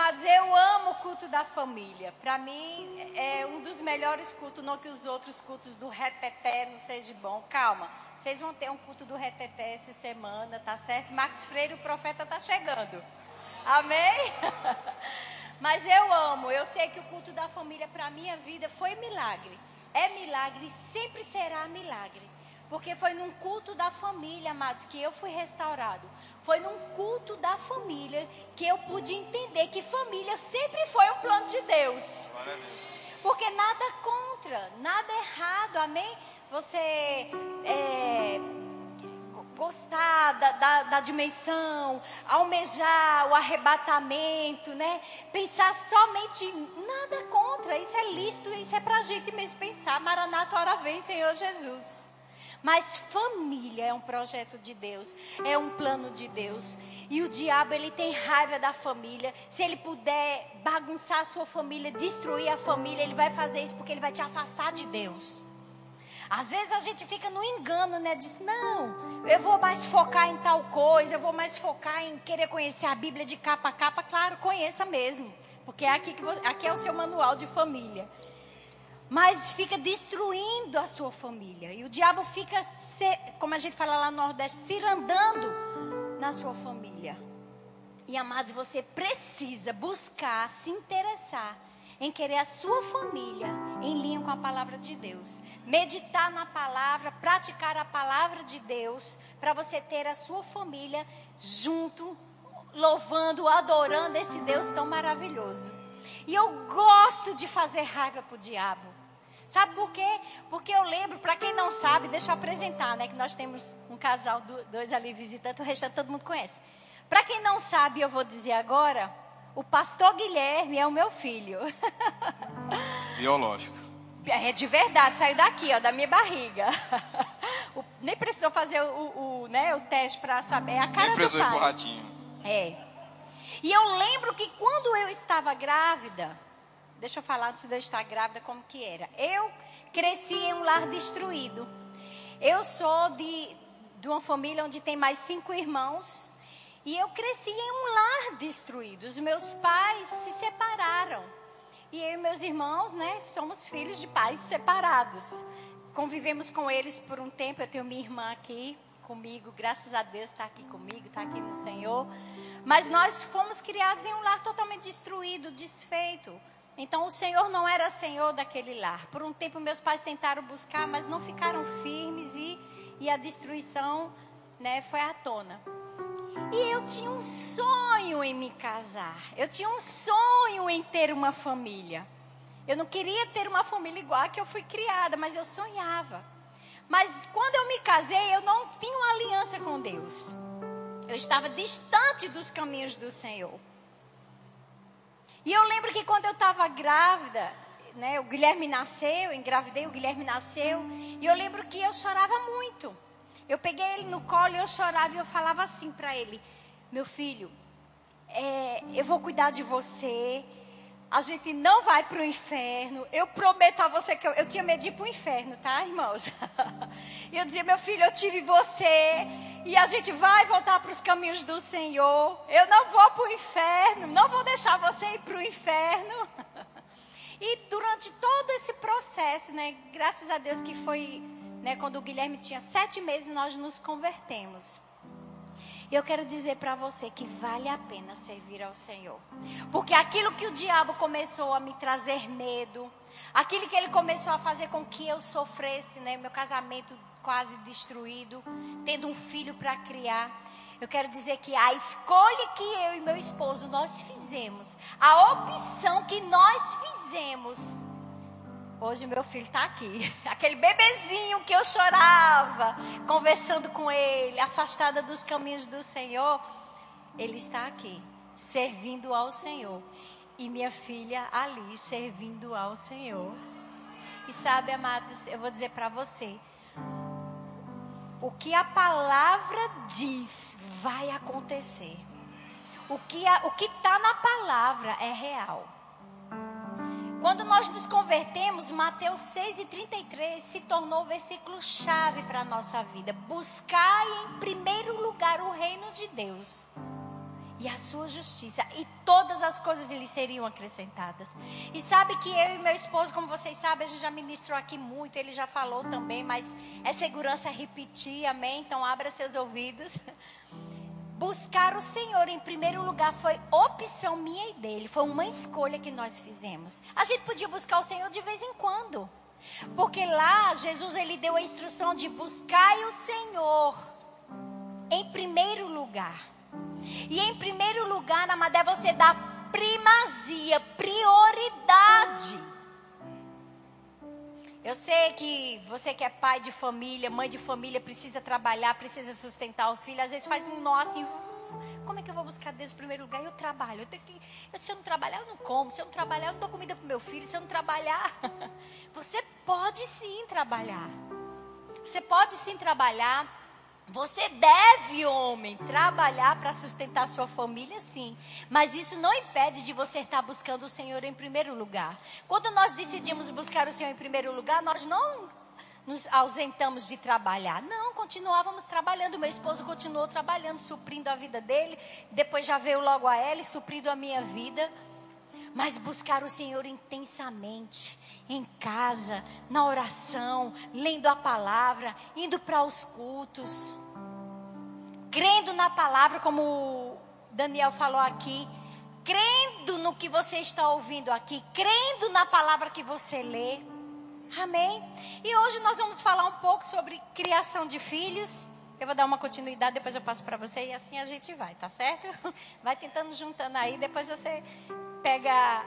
Amados, eu amo o culto da família. Para mim, é um dos melhores cultos, não que os outros cultos do reteté não sejam bom. Calma, vocês vão ter um culto do reteté essa semana, tá certo? Marcos Freire, o profeta, tá chegando. Amém? Mas eu amo, eu sei que o culto da família para minha vida foi milagre. É milagre, sempre será milagre. Porque foi num culto da família, amados, que eu fui restaurado. Foi num culto da família que eu pude entender que família sempre foi um plano de Deus. Porque nada contra, nada errado, amém? Você é, gostar da, da, da, dimensão, almejar o arrebatamento, né? Pensar somente nada contra. Isso é lícito, isso é pra gente mesmo pensar. Maranata, hora vem, Senhor Jesus. Mas família é um projeto de Deus, é um plano de Deus. E o diabo, ele tem raiva da família. Se ele puder bagunçar a sua família, destruir a família, ele vai fazer isso porque ele vai te afastar de Deus. Às vezes a gente fica no engano, né? Diz, não, eu vou mais focar em tal coisa, eu vou mais focar em querer conhecer a Bíblia de capa a capa. Claro, conheça mesmo. Porque é aqui, que você, aqui é o seu manual de família mas fica destruindo a sua família. E o diabo fica, como a gente fala lá no Nordeste, cirandando na sua família. E amados, você precisa buscar, se interessar em querer a sua família em linha com a palavra de Deus. Meditar na palavra, praticar a palavra de Deus, para você ter a sua família junto, louvando, adorando esse Deus tão maravilhoso. E eu gosto de fazer raiva para o diabo. Sabe por quê? Porque eu lembro, para quem não sabe, deixa eu apresentar, né? Que nós temos um casal, dois ali visitantes, o restante todo mundo conhece. Para quem não sabe, eu vou dizer agora, o pastor Guilherme é o meu filho. Biológico. É de verdade, saiu daqui, ó, da minha barriga. O, nem precisou fazer o, o, né, o teste para saber. É a cara nem precisou do pai. ratinho. É. E eu lembro que quando eu estava grávida, Deixa eu falar antes de eu estar grávida como que era. Eu cresci em um lar destruído. Eu sou de, de uma família onde tem mais cinco irmãos. E eu cresci em um lar destruído. Os meus pais se separaram. E eu e meus irmãos, né, somos filhos de pais separados. Convivemos com eles por um tempo. Eu tenho minha irmã aqui comigo, graças a Deus está aqui comigo, está aqui no Senhor. Mas nós fomos criados em um lar totalmente destruído, desfeito. Então o Senhor não era Senhor daquele lar. Por um tempo meus pais tentaram buscar, mas não ficaram firmes e, e a destruição né, foi à tona. E eu tinha um sonho em me casar. Eu tinha um sonho em ter uma família. Eu não queria ter uma família igual a que eu fui criada, mas eu sonhava. Mas quando eu me casei, eu não tinha uma aliança com Deus. Eu estava distante dos caminhos do Senhor. E eu lembro que quando eu estava grávida, né, o Guilherme nasceu, eu engravidei, o Guilherme nasceu, e eu lembro que eu chorava muito. Eu peguei ele no colo e eu chorava e eu falava assim para ele: Meu filho, é, eu vou cuidar de você. A gente não vai para o inferno. Eu prometo a você que eu, eu tinha medo de ir para o inferno, tá, irmãos? E eu dizia: Meu filho, eu tive você e a gente vai voltar para os caminhos do Senhor. Eu não vou para o inferno, não vou deixar você ir para o inferno. E durante todo esse processo, né, graças a Deus que foi, né, quando o Guilherme tinha sete meses, nós nos convertemos. E eu quero dizer para você que vale a pena servir ao Senhor. Porque aquilo que o diabo começou a me trazer medo, aquilo que ele começou a fazer com que eu sofresse, né, meu casamento quase destruído, tendo um filho para criar. Eu quero dizer que a escolha que eu e meu esposo nós fizemos, a opção que nós fizemos, hoje meu filho está aqui. Aquele bebezinho que eu chorava, conversando com ele, afastada dos caminhos do Senhor, ele está aqui, servindo ao Senhor. E minha filha ali, servindo ao Senhor. E sabe, amados, eu vou dizer para você, o que a palavra diz vai acontecer. O que está na palavra é real. Quando nós nos convertemos, Mateus 6 e 33 se tornou o versículo chave para a nossa vida. Buscai em primeiro lugar o reino de Deus e a sua justiça, e todas as coisas lhe seriam acrescentadas. E sabe que eu e meu esposo, como vocês sabem, a gente já ministrou aqui muito, ele já falou também, mas é segurança repetir, amém? Então abra seus ouvidos. Buscar o Senhor em primeiro lugar foi opção minha e dele, foi uma escolha que nós fizemos. A gente podia buscar o Senhor de vez em quando. Porque lá Jesus ele deu a instrução de buscar o Senhor em primeiro lugar. E em primeiro lugar, Amadé, você dá primazia, prioridade. Eu sei que você que é pai de família, mãe de família, precisa trabalhar, precisa sustentar os filhos. Às vezes faz um nó assim, como é que eu vou buscar Deus em primeiro lugar? Eu trabalho. Eu tenho que, eu, se eu não trabalhar, eu não como. Se eu não trabalhar, eu não dou comida para meu filho. Se eu não trabalhar, você pode sim trabalhar. Você pode sim trabalhar. Você deve, homem, trabalhar para sustentar sua família, sim. Mas isso não impede de você estar buscando o Senhor em primeiro lugar. Quando nós decidimos buscar o Senhor em primeiro lugar, nós não nos ausentamos de trabalhar. Não, continuávamos trabalhando. Meu esposo continuou trabalhando, suprindo a vida dele. Depois já veio logo a ela, suprindo a minha vida. Mas buscar o Senhor intensamente em casa, na oração, lendo a palavra, indo para os cultos, crendo na palavra, como Daniel falou aqui, crendo no que você está ouvindo aqui, crendo na palavra que você lê. Amém? E hoje nós vamos falar um pouco sobre criação de filhos. Eu vou dar uma continuidade, depois eu passo para você e assim a gente vai, tá certo? Vai tentando juntando aí, depois você pega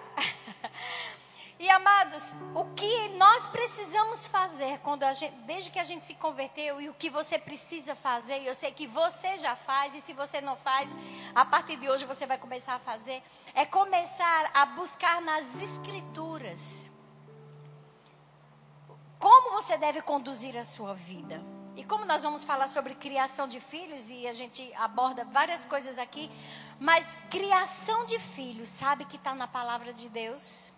E amados, o que nós precisamos fazer quando gente, desde que a gente se converteu e o que você precisa fazer, e eu sei que você já faz, e se você não faz, a partir de hoje você vai começar a fazer, é começar a buscar nas escrituras como você deve conduzir a sua vida. E como nós vamos falar sobre criação de filhos, e a gente aborda várias coisas aqui, mas criação de filhos, sabe que está na palavra de Deus?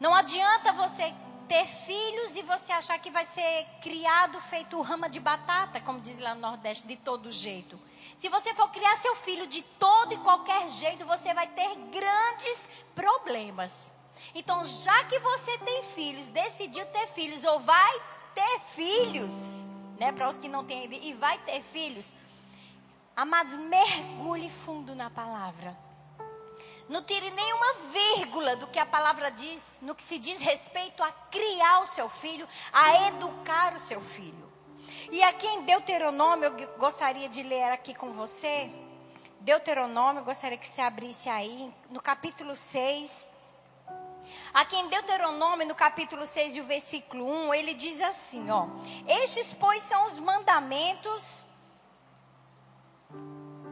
Não adianta você ter filhos e você achar que vai ser criado feito rama de batata, como diz lá no Nordeste, de todo jeito. Se você for criar seu filho de todo e qualquer jeito, você vai ter grandes problemas. Então, já que você tem filhos, decidiu ter filhos ou vai ter filhos, né, para os que não têm e vai ter filhos, amados, mergulhe fundo na palavra. Não tire nenhuma vírgula do que a palavra diz, no que se diz respeito a criar o seu filho, a educar o seu filho. E aqui em Deuteronômio, eu gostaria de ler aqui com você. Deuteronômio, eu gostaria que você abrisse aí, no capítulo 6. Aqui em Deuteronômio, no capítulo 6 e o versículo 1, ele diz assim, ó: Estes, pois, são os mandamentos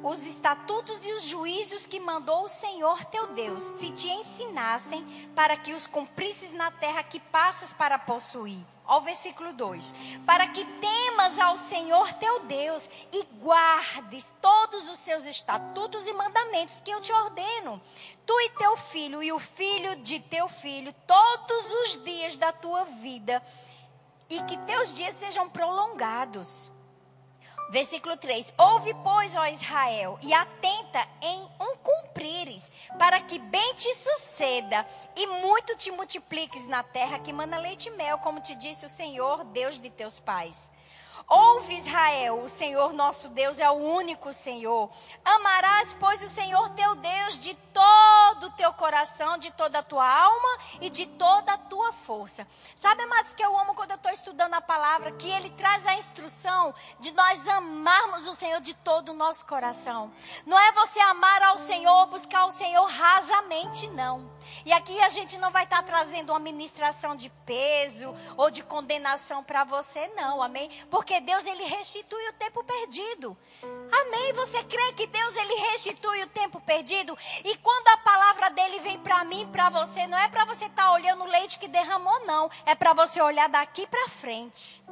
os estatutos e os juízos que mandou o Senhor teu Deus, se te ensinassem para que os cumprisses na terra que passas para possuir. Ao versículo 2: Para que temas ao Senhor teu Deus e guardes todos os seus estatutos e mandamentos que eu te ordeno, tu e teu filho e o filho de teu filho, todos os dias da tua vida, e que teus dias sejam prolongados Versículo 3: Ouve, pois, ó Israel, e atenta em um cumprires, para que bem te suceda e muito te multipliques na terra que manda leite e mel, como te disse o Senhor, Deus de teus pais. Ouve, Israel, o Senhor nosso Deus é o único Senhor. Amarás, pois, o Senhor teu Deus de todo o teu coração, de toda a tua alma e de toda a tua força. Sabe, amados, que eu amo quando eu estou estudando a palavra, que ele traz a instrução de nós amarmos o Senhor de todo o nosso coração. Não é você amar ao Senhor, buscar o Senhor rasamente, não. E aqui a gente não vai estar trazendo uma ministração de peso ou de condenação para você, não, amém? Porque Deus, ele restitui o tempo perdido. Amém? Você crê que Deus, ele restitui o tempo perdido? E quando a palavra dele vem para mim, para você, não é para você estar tá olhando o leite que derramou, não. É para você olhar daqui para frente.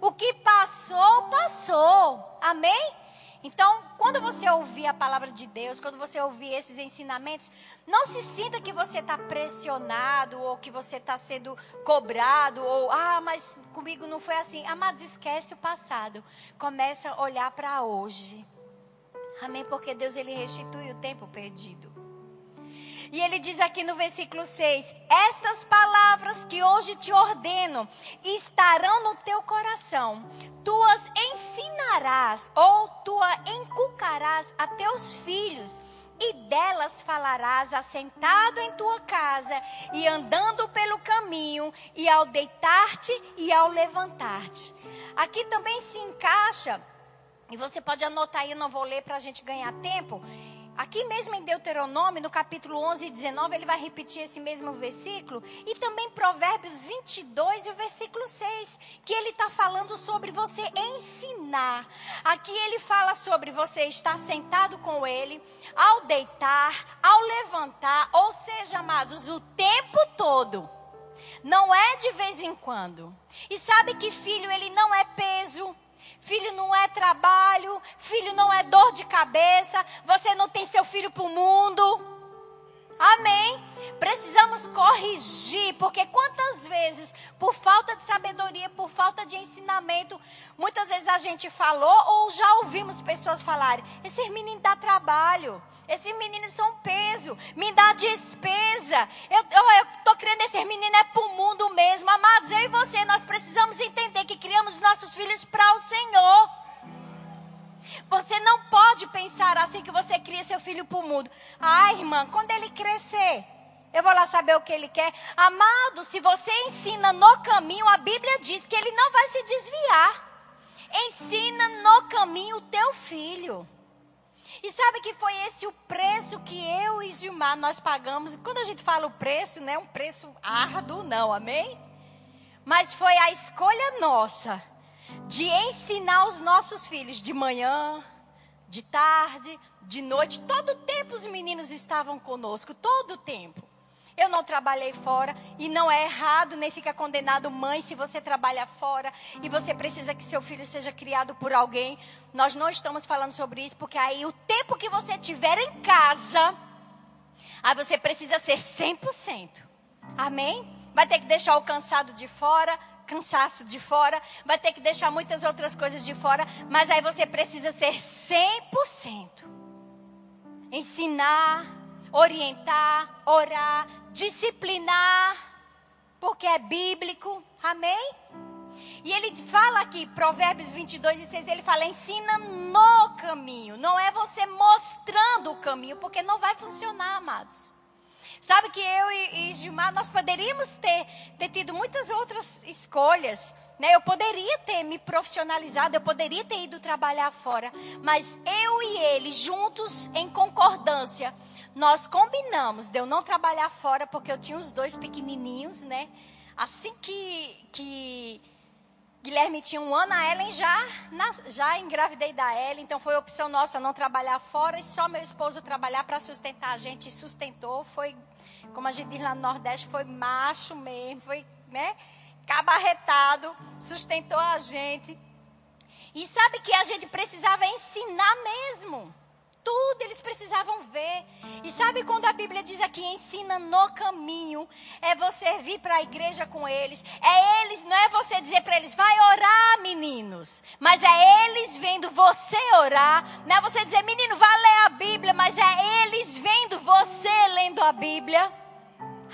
O que passou, passou. Amém? Então, quando você ouvir a palavra de Deus, quando você ouvir esses ensinamentos, não se sinta que você está pressionado ou que você está sendo cobrado ou ah, mas comigo não foi assim. Amados, esquece o passado. Começa a olhar para hoje. Amém? Porque Deus ele restitui o tempo perdido. E ele diz aqui no versículo 6: Estas palavras que hoje te ordeno estarão no teu coração. Tu as ensinarás ou tu as inculcarás a teus filhos e delas falarás assentado em tua casa e andando pelo caminho e ao deitar-te e ao levantar-te. Aqui também se encaixa, e você pode anotar aí, eu não vou ler para a gente ganhar tempo Aqui mesmo em Deuteronômio, no capítulo 11 e 19, ele vai repetir esse mesmo versículo. E também Provérbios 22 e o versículo 6, que ele está falando sobre você ensinar. Aqui ele fala sobre você estar sentado com ele, ao deitar, ao levantar, ou seja, amados, o tempo todo. Não é de vez em quando. E sabe que filho, ele não é peso Filho não é trabalho, filho não é dor de cabeça, você não tem seu filho para o mundo. Amém? Precisamos corrigir, porque quantas vezes, por falta de sabedoria, por falta de ensinamento, muitas vezes a gente falou ou já ouvimos pessoas falarem: esses meninos dá trabalho, esses meninos são peso, me dá despesa. Eu, estou crendo esses meninos é para o mundo mesmo. Amados, eu e você, nós precisamos entender que criamos nossos filhos para o Senhor. Você não pode pensar assim que você cria seu filho para o mundo. Ah, irmã, quando ele crescer, eu vou lá saber o que ele quer. Amado, se você ensina no caminho, a Bíblia diz que ele não vai se desviar. Ensina no caminho o teu filho. E sabe que foi esse o preço que eu e Gilmar nós pagamos? Quando a gente fala o preço, não é um preço árduo, não, amém? Mas foi a escolha nossa de ensinar os nossos filhos de manhã, de tarde, de noite, todo tempo os meninos estavam conosco, todo tempo. Eu não trabalhei fora e não é errado nem fica condenado mãe se você trabalha fora e você precisa que seu filho seja criado por alguém. Nós não estamos falando sobre isso porque aí o tempo que você tiver em casa, aí você precisa ser 100%. Amém? Vai ter que deixar o cansado de fora, cansaço de fora, vai ter que deixar muitas outras coisas de fora, mas aí você precisa ser 100%. Ensinar, orientar, orar, disciplinar, porque é bíblico. Amém? E ele fala aqui, Provérbios 22 e 6, ele fala: ensina no caminho. Não é você mostrando o caminho, porque não vai funcionar, amados. Sabe que eu e, e Gilmar, nós poderíamos ter, ter tido muitas outras escolhas. Né? Eu poderia ter me profissionalizado, eu poderia ter ido trabalhar fora. Mas eu e ele, juntos, em concordância, nós combinamos de eu não trabalhar fora, porque eu tinha os dois pequenininhos, né? Assim que, que Guilherme tinha um ano, a Ellen já, já engravidei da Ellen, então foi opção nossa não trabalhar fora e só meu esposo trabalhar para sustentar a gente. Sustentou, foi como a gente diz lá no Nordeste, foi macho mesmo, foi, né? Cabarretado, sustentou a gente. E sabe que a gente precisava ensinar mesmo. Tudo eles precisavam ver. E sabe quando a Bíblia diz aqui, ensina no caminho, é você vir para a igreja com eles. É eles, não é você dizer para eles, vai orar, meninos. Mas é eles vendo você orar. Não é você dizer, menino, vai ler a Bíblia. Mas é eles vendo você lendo a Bíblia.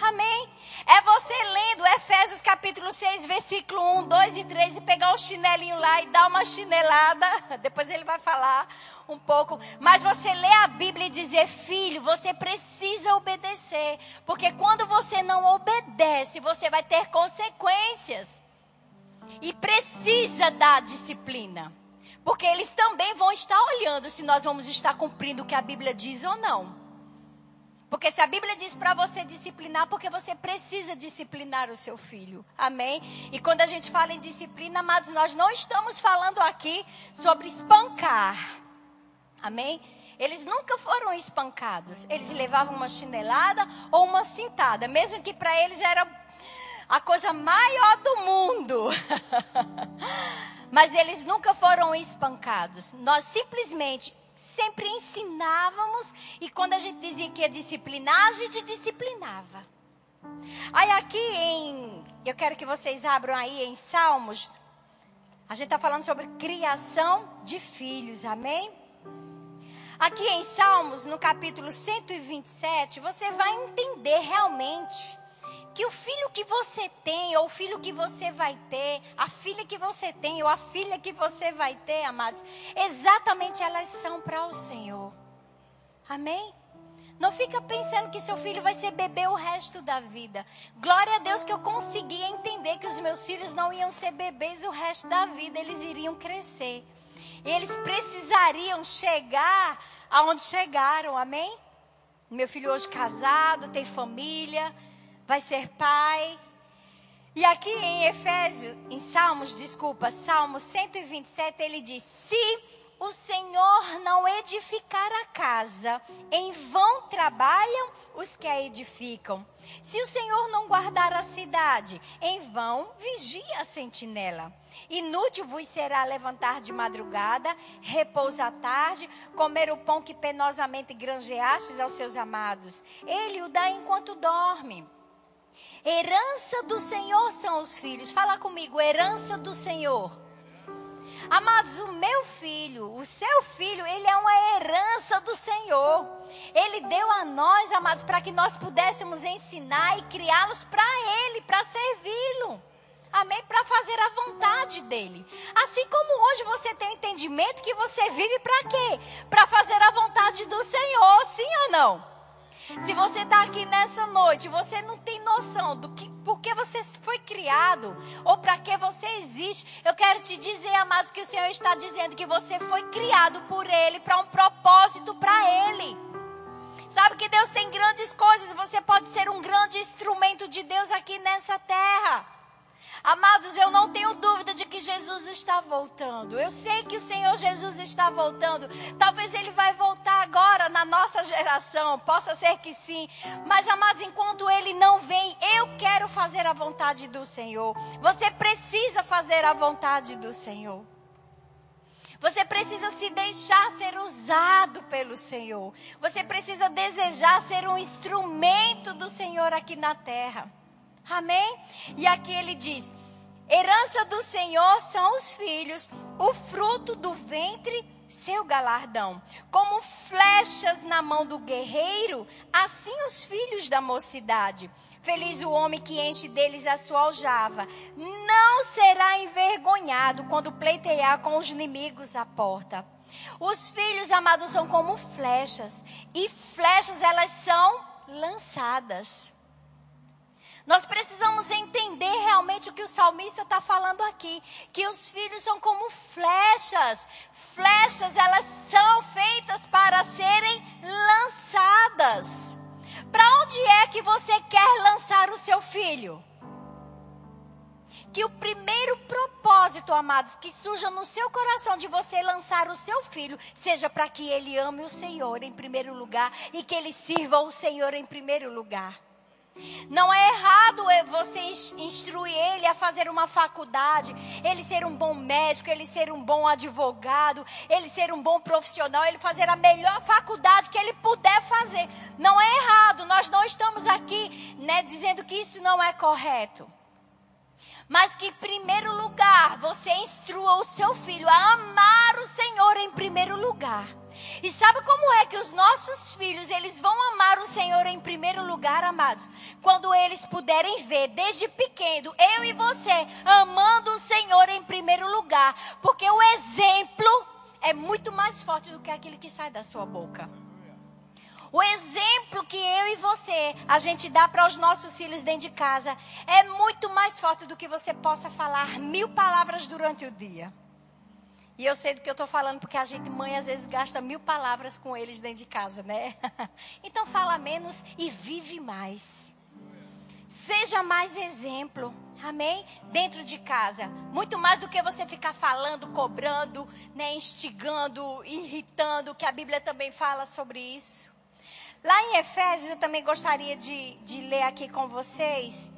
Amém? É você lendo Efésios capítulo 6, versículo 1, 2 e 3 e pegar o chinelinho lá e dar uma chinelada. Depois ele vai falar um pouco. Mas você lê a Bíblia e dizer, filho, você precisa obedecer. Porque quando você não obedece, você vai ter consequências. E precisa da disciplina. Porque eles também vão estar olhando se nós vamos estar cumprindo o que a Bíblia diz ou não. Porque se a Bíblia diz para você disciplinar, porque você precisa disciplinar o seu filho. Amém? E quando a gente fala em disciplina, amados, nós não estamos falando aqui sobre espancar. Amém? Eles nunca foram espancados. Eles levavam uma chinelada ou uma cintada, mesmo que para eles era a coisa maior do mundo. Mas eles nunca foram espancados. Nós simplesmente sempre ensinávamos e quando a gente dizia que ia disciplinar, a gente disciplinava. Aí aqui em, eu quero que vocês abram aí em Salmos, a gente está falando sobre criação de filhos, amém? Aqui em Salmos, no capítulo 127, você vai entender realmente que o filho que você tem, ou o filho que você vai ter, a filha que você tem, ou a filha que você vai ter, amados, exatamente elas são para o Senhor. Amém? Não fica pensando que seu filho vai ser bebê o resto da vida. Glória a Deus que eu consegui entender que os meus filhos não iam ser bebês o resto da vida, eles iriam crescer. Eles precisariam chegar aonde chegaram, amém? Meu filho hoje casado, tem família, vai ser pai. E aqui em Efésios, em Salmos, desculpa, Salmo 127, ele diz: Se o Senhor não edificar a casa, em vão trabalham os que a edificam. Se o Senhor não guardar a cidade, em vão vigia a sentinela. Inútil vos será levantar de madrugada, repousar à tarde, comer o pão que penosamente granjeastes aos seus amados. Ele o dá enquanto dorme. Herança do Senhor são os filhos. Fala comigo, herança do Senhor. Amados, o meu filho, o seu filho, ele é uma herança do Senhor. Ele deu a nós, amados, para que nós pudéssemos ensinar e criá-los para Ele, para servi-lo. Amém? Para fazer a vontade dele. Assim como hoje você tem o entendimento que você vive para quê? Para fazer a vontade do Senhor, sim ou não? Se você está aqui nessa noite, você não tem noção do que, por que você foi criado ou para que você existe. Eu quero te dizer, amados, que o Senhor está dizendo que você foi criado por Ele para um propósito para Ele. Sabe que Deus tem grandes coisas. Você pode ser um grande instrumento de Deus aqui nessa terra. Amados, eu não tenho dúvida de que Jesus está voltando. Eu sei que o Senhor Jesus está voltando. Talvez ele vai voltar agora na nossa geração. Possa ser que sim. Mas, amados, enquanto ele não vem, eu quero fazer a vontade do Senhor. Você precisa fazer a vontade do Senhor. Você precisa se deixar ser usado pelo Senhor. Você precisa desejar ser um instrumento do Senhor aqui na terra. Amém? E aqui ele diz: herança do Senhor são os filhos, o fruto do ventre, seu galardão. Como flechas na mão do guerreiro, assim os filhos da mocidade. Feliz o homem que enche deles a sua aljava. Não será envergonhado quando pleitear com os inimigos à porta. Os filhos amados são como flechas, e flechas elas são lançadas. Nós precisamos entender realmente o que o salmista está falando aqui, que os filhos são como flechas. Flechas, elas são feitas para serem lançadas. Para onde é que você quer lançar o seu filho? Que o primeiro propósito, amados, que surja no seu coração de você lançar o seu filho, seja para que ele ame o Senhor em primeiro lugar e que ele sirva o Senhor em primeiro lugar. Não é errado você instruir ele a fazer uma faculdade, ele ser um bom médico, ele ser um bom advogado, ele ser um bom profissional, ele fazer a melhor faculdade que ele puder fazer. Não é errado, nós não estamos aqui né, dizendo que isso não é correto. Mas que em primeiro lugar você instrua o seu filho a amar o Senhor em primeiro lugar. E sabe como é que os nossos filhos, eles vão amar o Senhor em primeiro lugar, amados? Quando eles puderem ver desde pequeno, eu e você, amando o Senhor em primeiro lugar. Porque o exemplo é muito mais forte do que aquilo que sai da sua boca. O exemplo que eu e você, a gente dá para os nossos filhos dentro de casa, é muito mais forte do que você possa falar mil palavras durante o dia. E eu sei do que eu estou falando, porque a gente, mãe, às vezes gasta mil palavras com eles dentro de casa, né? Então fala menos e vive mais. Seja mais exemplo, amém? Dentro de casa. Muito mais do que você ficar falando, cobrando, né? instigando, irritando, que a Bíblia também fala sobre isso. Lá em Efésios, eu também gostaria de, de ler aqui com vocês.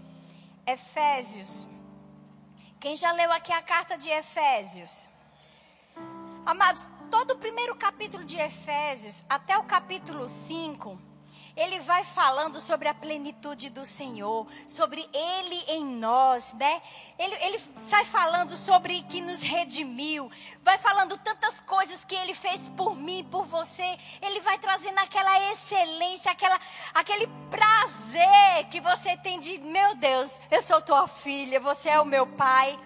Efésios. Quem já leu aqui a carta de Efésios? Amados, todo o primeiro capítulo de Efésios, até o capítulo 5, ele vai falando sobre a plenitude do Senhor, sobre Ele em nós, né? Ele, ele sai falando sobre que nos redimiu, vai falando tantas coisas que Ele fez por mim, por você. Ele vai trazendo aquela excelência, aquela, aquele prazer que você tem de, meu Deus, eu sou tua filha, você é o meu pai.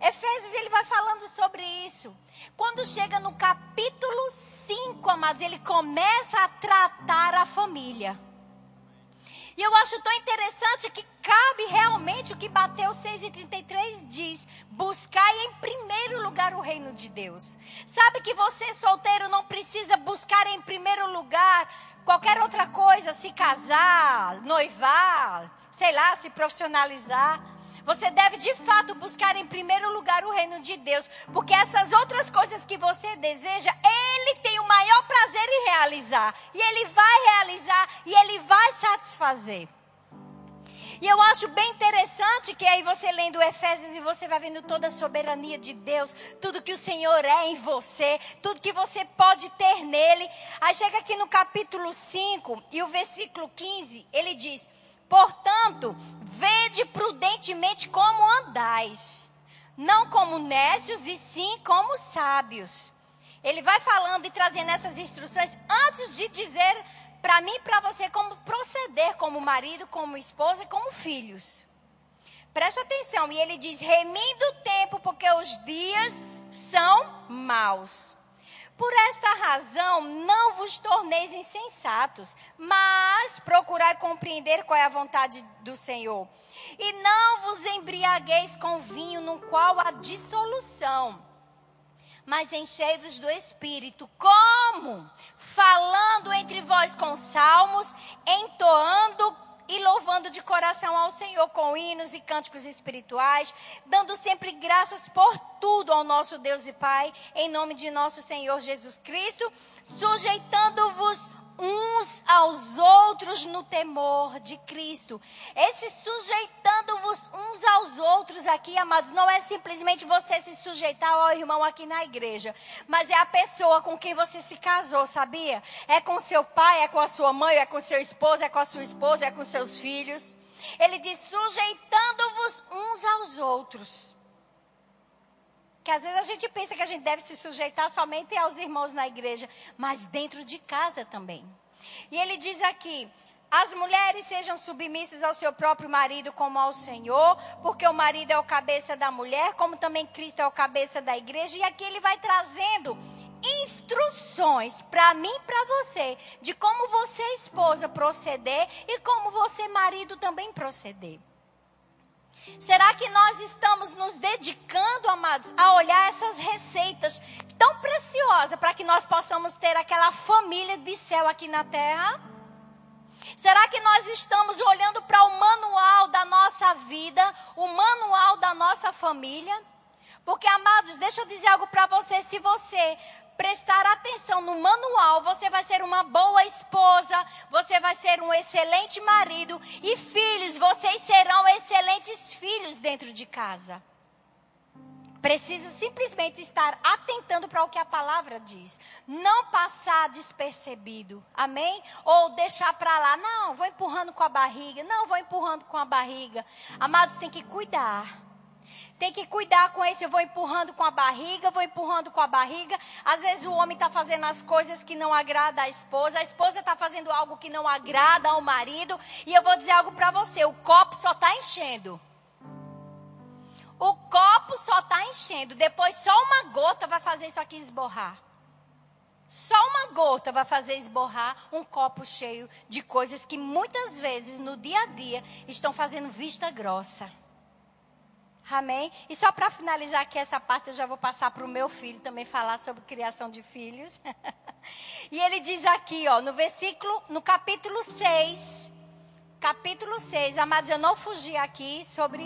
Efésios, ele vai falando sobre isso. Quando chega no capítulo 5, amados, ele começa a tratar a família. E eu acho tão interessante que cabe realmente o que Bateu 6,33 diz: buscai em primeiro lugar o reino de Deus. Sabe que você, solteiro, não precisa buscar em primeiro lugar qualquer outra coisa, se casar, noivar, sei lá, se profissionalizar. Você deve de fato buscar em primeiro lugar o reino de Deus, porque essas outras coisas que você deseja, Ele tem o maior prazer em realizar. E Ele vai realizar e Ele vai satisfazer. E eu acho bem interessante que aí você lendo Efésios e você vai vendo toda a soberania de Deus, tudo que o Senhor é em você, tudo que você pode ter nele. Aí chega aqui no capítulo 5 e o versículo 15, ele diz: Portanto, vede prudentemente como andais, não como nécios e sim como sábios. Ele vai falando e trazendo essas instruções antes de dizer para mim e para você como proceder como marido, como esposa e como filhos. Preste atenção, e ele diz: remindo o tempo, porque os dias são maus. Por esta razão, não vos torneis insensatos, mas procurai compreender qual é a vontade do Senhor. E não vos embriagueis com vinho, no qual há dissolução, mas enchei-vos do Espírito. Como? Falando entre vós com salmos, entoando e louvando de coração ao Senhor com hinos e cânticos espirituais, dando sempre graças por tudo ao nosso Deus e Pai, em nome de nosso Senhor Jesus Cristo, sujeitando-vos uns aos outros no temor de Cristo. Esse sujeitando-vos uns aos outros aqui, amados, não é simplesmente você se sujeitar ao irmão aqui na igreja, mas é a pessoa com quem você se casou, sabia? É com seu pai, é com a sua mãe, é com seu esposo, é com a sua esposa, é com seus filhos. Ele diz: sujeitando-vos uns aos outros. Que às vezes a gente pensa que a gente deve se sujeitar somente aos irmãos na igreja, mas dentro de casa também. E ele diz aqui: as mulheres sejam submissas ao seu próprio marido como ao Senhor, porque o marido é o cabeça da mulher, como também Cristo é o cabeça da igreja. E aqui ele vai trazendo instruções para mim e para você de como você, esposa, proceder e como você, marido, também proceder. Será que nós estamos nos dedicando, amados, a olhar essas receitas tão preciosas para que nós possamos ter aquela família de céu aqui na terra? Será que nós estamos olhando para o manual da nossa vida, o manual da nossa família? Porque, amados, deixa eu dizer algo para você. Se você prestar atenção no manual, você vai ser uma boa esposa, você vai ser um excelente marido e filhos, vocês serão excelentes filhos dentro de casa. Precisa simplesmente estar atentando para o que a palavra diz. Não passar despercebido. Amém? Ou deixar para lá. Não, vou empurrando com a barriga. Não, vou empurrando com a barriga. Amados, tem que cuidar. Tem que cuidar com esse, eu vou empurrando com a barriga, vou empurrando com a barriga. Às vezes o homem está fazendo as coisas que não agrada a esposa, a esposa está fazendo algo que não agrada ao marido. E eu vou dizer algo para você: o copo só está enchendo. O copo só está enchendo. Depois só uma gota vai fazer isso aqui esborrar. Só uma gota vai fazer esborrar um copo cheio de coisas que muitas vezes no dia a dia estão fazendo vista grossa. Amém? E só para finalizar aqui essa parte, eu já vou passar para o meu filho também falar sobre criação de filhos. e ele diz aqui, ó, no versículo, no capítulo 6, capítulo 6, amados, eu não fugi aqui sobre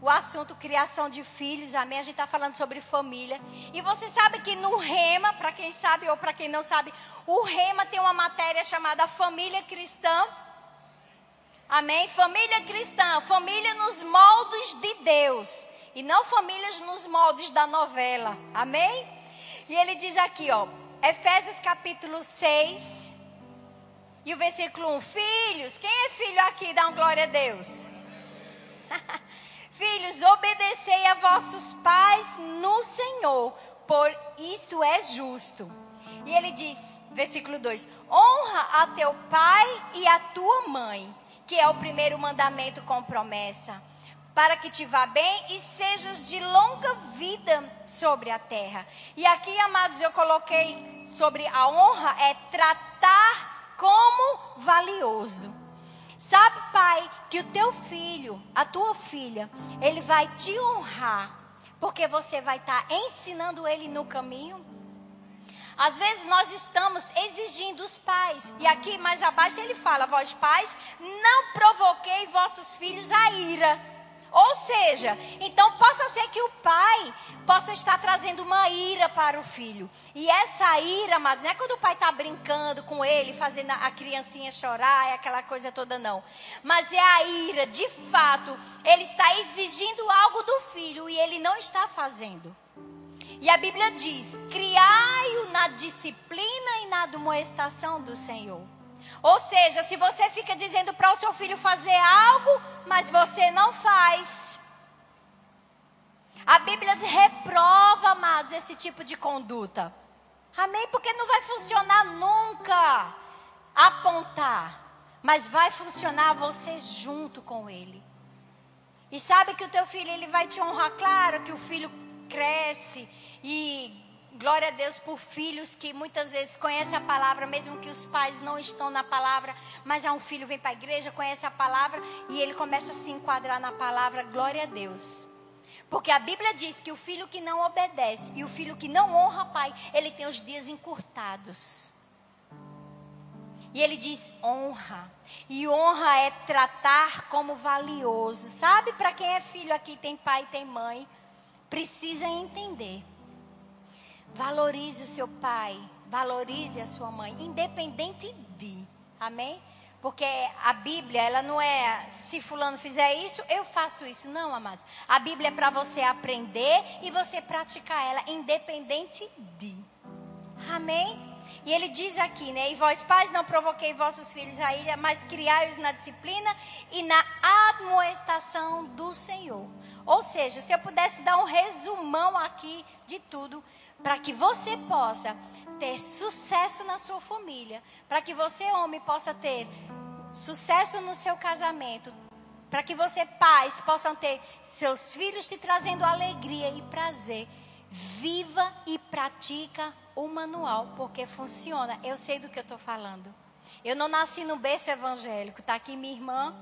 o assunto criação de filhos, amém? A gente está falando sobre família. E você sabe que no Rema, para quem sabe ou para quem não sabe, o Rema tem uma matéria chamada Família Cristã. Amém? Família cristã, família nos moldes de Deus. E não famílias nos moldes da novela. Amém? E ele diz aqui, ó, Efésios capítulo 6, E o versículo 1, filhos, quem é filho aqui? Dá um glória a Deus. filhos, obedecei a vossos pais no Senhor, por isto é justo. E ele diz, versículo 2: Honra a teu pai e a tua mãe, que é o primeiro mandamento com promessa, para que te vá bem e sejas de longa vida sobre a terra. E aqui, amados, eu coloquei sobre a honra é tratar como valioso. Sabe, pai, que o teu filho, a tua filha, ele vai te honrar, porque você vai estar tá ensinando ele no caminho. Às vezes nós estamos exigindo os pais. E aqui mais abaixo ele fala: Vós pais, não provoquei vossos filhos a ira. Ou seja, então possa ser que o pai possa estar trazendo uma ira para o filho. E essa ira, mas não é quando o pai está brincando com ele, fazendo a criancinha chorar, é aquela coisa toda, não. Mas é a ira, de fato, ele está exigindo algo do filho e ele não está fazendo. E a Bíblia diz: criai-o na disciplina e na admoestação do Senhor. Ou seja, se você fica dizendo para o seu filho fazer algo, mas você não faz. A Bíblia reprova, amados, esse tipo de conduta. Amém? Porque não vai funcionar nunca apontar, mas vai funcionar você junto com ele. E sabe que o teu filho ele vai te honrar, claro que o filho cresce e Glória a Deus por filhos que muitas vezes conhecem a palavra, mesmo que os pais não estão na palavra, mas há um filho vem para a igreja, conhece a palavra e ele começa a se enquadrar na palavra. Glória a Deus. Porque a Bíblia diz que o filho que não obedece e o filho que não honra o pai, ele tem os dias encurtados. E ele diz honra. E honra é tratar como valioso. Sabe para quem é filho aqui, tem pai tem mãe, precisa entender Valorize o seu pai, valorize a sua mãe, independente de. Amém? Porque a Bíblia, ela não é se fulano fizer isso, eu faço isso. Não, amados. A Bíblia é para você aprender e você praticar ela, independente de. Amém? E ele diz aqui, né? E vós pais não provoquei vossos filhos a ilha, mas criai-os na disciplina e na admoestação do Senhor. Ou seja, se eu pudesse dar um resumão aqui de tudo, para que você possa ter sucesso na sua família, para que você, homem, possa ter sucesso no seu casamento, para que você, pais, possam ter seus filhos te trazendo alegria e prazer. Viva e pratica o manual, porque funciona. Eu sei do que eu estou falando. Eu não nasci no berço evangélico. Está aqui minha irmã,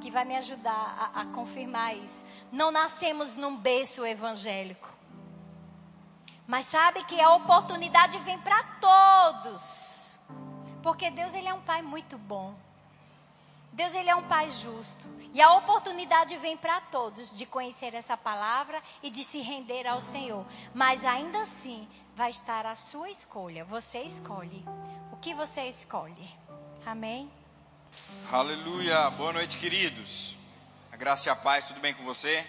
que vai me ajudar a, a confirmar isso. Não nascemos num berço evangélico. Mas sabe que a oportunidade vem para todos. Porque Deus ele é um pai muito bom. Deus ele é um pai justo. E a oportunidade vem para todos de conhecer essa palavra e de se render ao Senhor. Mas ainda assim vai estar a sua escolha. Você escolhe. O que você escolhe? Amém? Aleluia. Boa noite, queridos. A graça e a paz, tudo bem com você?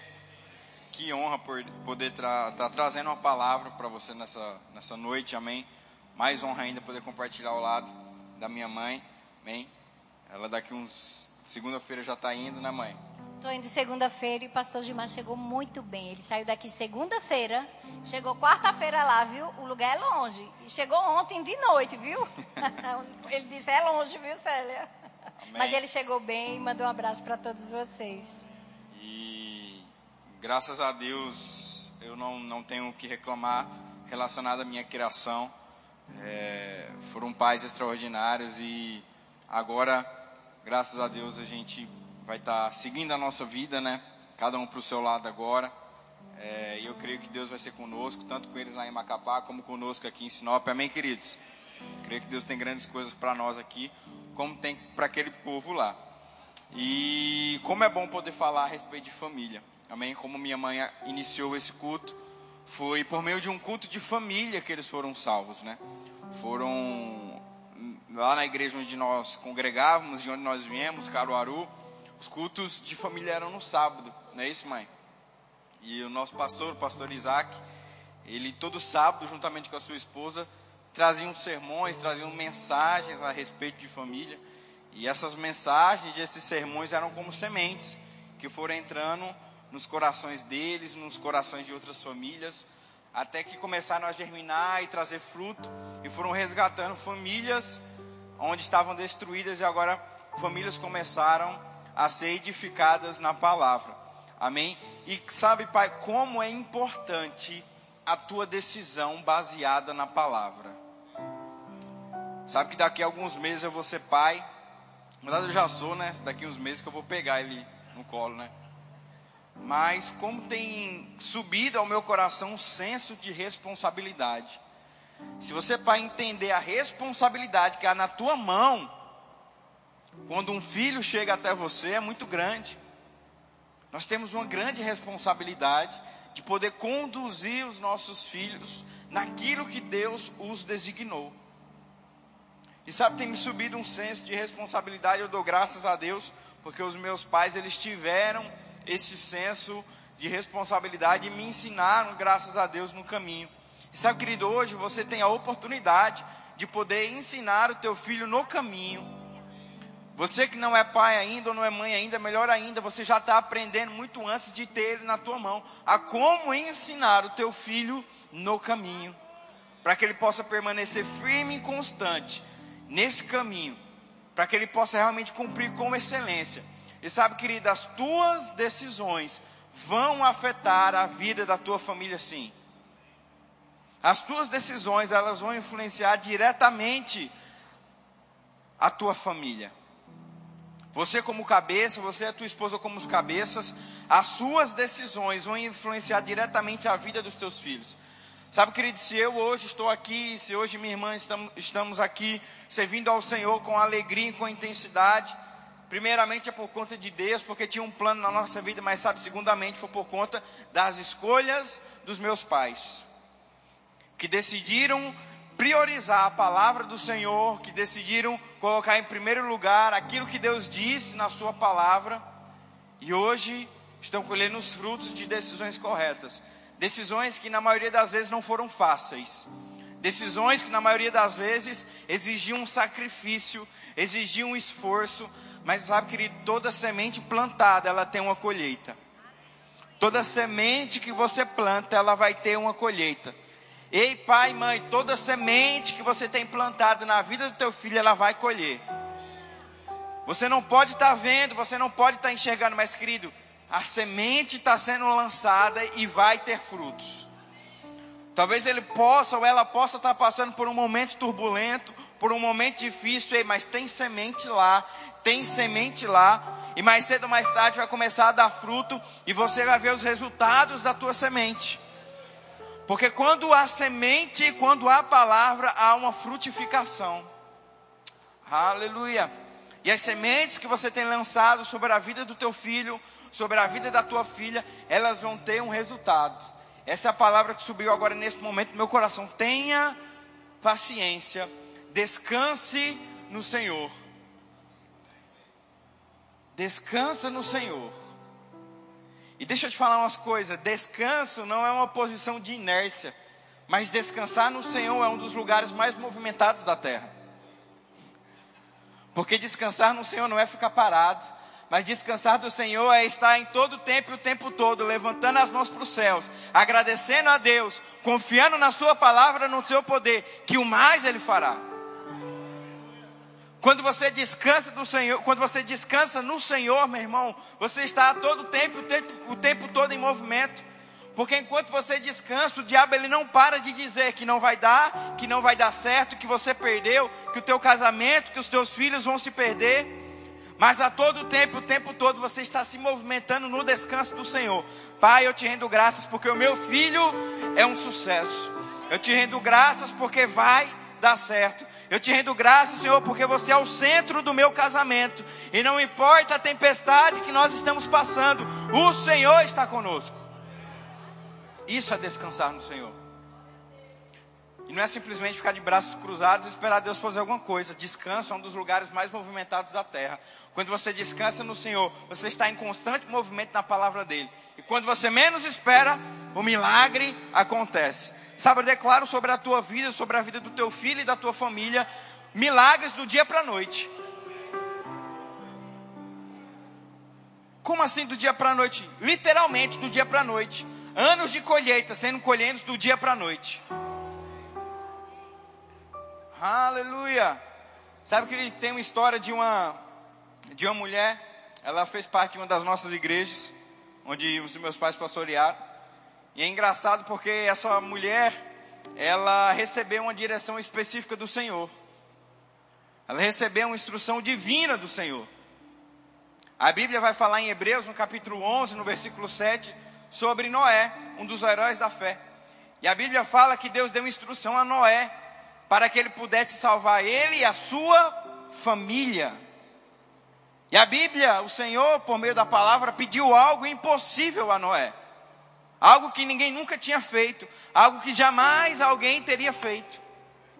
Que honra por poder estar tra tá trazendo uma palavra para você nessa, nessa noite, amém. Mais honra ainda poder compartilhar ao lado da minha mãe, amém. Ela daqui uns. Segunda-feira já está indo, né, mãe? Estou indo segunda-feira e o pastor Gilmar chegou muito bem. Ele saiu daqui segunda-feira, chegou quarta-feira lá, viu? O lugar é longe. E chegou ontem de noite, viu? ele disse: é longe, viu, Célia? Amém. Mas ele chegou bem e mandou um abraço para todos vocês graças a Deus, eu não, não tenho o que reclamar relacionado à minha criação. É, foram pais extraordinários e agora, graças a Deus, a gente vai estar tá seguindo a nossa vida, né? Cada um para o seu lado agora. É, e eu creio que Deus vai ser conosco, tanto com eles lá em Macapá, como conosco aqui em Sinop. Amém, queridos? Creio que Deus tem grandes coisas para nós aqui, como tem para aquele povo lá. E como é bom poder falar a respeito de família. Amém? Como minha mãe iniciou esse culto, foi por meio de um culto de família que eles foram salvos, né? Foram lá na igreja onde nós congregávamos e onde nós viemos, Caruaru, os cultos de família eram no sábado, não é isso, mãe? E o nosso pastor, o pastor Isaac, ele todo sábado, juntamente com a sua esposa, traziam sermões, traziam mensagens a respeito de família. E essas mensagens, esses sermões eram como sementes que foram entrando nos corações deles, nos corações de outras famílias, até que começaram a germinar e trazer fruto e foram resgatando famílias onde estavam destruídas e agora famílias começaram a ser edificadas na palavra. Amém? E sabe, Pai, como é importante a tua decisão baseada na palavra. Sabe que daqui a alguns meses eu vou ser pai. Na verdade eu já sou, né? Daqui a uns meses que eu vou pegar ele no colo, né? Mas como tem subido ao meu coração um senso de responsabilidade. Se você, pai, entender a responsabilidade que há na tua mão, quando um filho chega até você, é muito grande. Nós temos uma grande responsabilidade de poder conduzir os nossos filhos naquilo que Deus os designou. E sabe, tem me subido um senso de responsabilidade, eu dou graças a Deus, porque os meus pais, eles tiveram esse senso de responsabilidade e me ensinaram, graças a Deus, no caminho. E sabe, querido, hoje você tem a oportunidade de poder ensinar o teu filho no caminho. Você que não é pai ainda ou não é mãe ainda, melhor ainda, você já está aprendendo muito antes de ter ele na tua mão, a como ensinar o teu filho no caminho, para que ele possa permanecer firme e constante nesse caminho, para que ele possa realmente cumprir com excelência. E sabe, querida, as tuas decisões vão afetar a vida da tua família sim. As tuas decisões, elas vão influenciar diretamente a tua família. Você como cabeça, você e a tua esposa como os cabeças, as suas decisões vão influenciar diretamente a vida dos teus filhos. Sabe, querido, se eu hoje estou aqui, se hoje minha irmã estamos aqui servindo ao Senhor com alegria e com intensidade, primeiramente é por conta de Deus, porque tinha um plano na nossa vida, mas sabe, segundamente foi por conta das escolhas dos meus pais, que decidiram priorizar a palavra do Senhor, que decidiram colocar em primeiro lugar aquilo que Deus disse na Sua palavra, e hoje estão colhendo os frutos de decisões corretas. Decisões que na maioria das vezes não foram fáceis. Decisões que na maioria das vezes exigiam um sacrifício, exigiam um esforço, mas sabe, querido, toda semente plantada, ela tem uma colheita. Toda semente que você planta, ela vai ter uma colheita. Ei, pai mãe, toda semente que você tem plantado na vida do teu filho, ela vai colher. Você não pode estar tá vendo, você não pode estar tá enxergando, mas querido, a semente está sendo lançada e vai ter frutos. Talvez ele possa ou ela possa estar tá passando por um momento turbulento, por um momento difícil, mas tem semente lá, tem semente lá, e mais cedo ou mais tarde vai começar a dar fruto e você vai ver os resultados da tua semente. Porque quando há semente, quando há palavra, há uma frutificação. Aleluia. E as sementes que você tem lançado sobre a vida do teu filho, sobre a vida da tua filha, elas vão ter um resultado. Essa é a palavra que subiu agora nesse momento no meu coração. Tenha paciência, descanse no Senhor. Descansa no Senhor. E deixa eu te falar umas coisas: descanso não é uma posição de inércia, mas descansar no Senhor é um dos lugares mais movimentados da terra. Porque descansar no Senhor não é ficar parado, mas descansar do Senhor é estar em todo o tempo e o tempo todo, levantando as mãos para os céus, agradecendo a Deus, confiando na Sua palavra, no seu poder, que o mais Ele fará. Quando você descansa do Senhor, quando você descansa no Senhor, meu irmão, você está todo o tempo, o tempo, o tempo todo em movimento. Porque enquanto você descansa, o diabo ele não para de dizer que não vai dar, que não vai dar certo, que você perdeu, que o teu casamento, que os teus filhos vão se perder. Mas a todo tempo, o tempo todo, você está se movimentando no descanso do Senhor. Pai, eu te rendo graças porque o meu filho é um sucesso. Eu te rendo graças porque vai dar certo. Eu te rendo graças, Senhor, porque você é o centro do meu casamento. E não importa a tempestade que nós estamos passando, o Senhor está conosco. Isso é descansar no Senhor. E não é simplesmente ficar de braços cruzados e esperar Deus fazer alguma coisa. Descanso é um dos lugares mais movimentados da terra. Quando você descansa no Senhor, você está em constante movimento na palavra dele. E quando você menos espera, o milagre acontece. Sabe, declaro sobre a tua vida, sobre a vida do teu filho e da tua família, milagres do dia para a noite. Como assim do dia para a noite? Literalmente do dia para a noite. Anos de colheita sendo colhidos do dia para a noite. Aleluia. Sabe que tem uma história de uma de uma mulher, ela fez parte de uma das nossas igrejas, onde os meus pais pastorearam. E é engraçado porque essa mulher, ela recebeu uma direção específica do Senhor. Ela recebeu uma instrução divina do Senhor. A Bíblia vai falar em Hebreus, no capítulo 11, no versículo 7, sobre Noé, um dos heróis da fé. E a Bíblia fala que Deus deu instrução a Noé para que ele pudesse salvar ele e a sua família. E a Bíblia, o Senhor, por meio da palavra, pediu algo impossível a Noé. Algo que ninguém nunca tinha feito, algo que jamais alguém teria feito,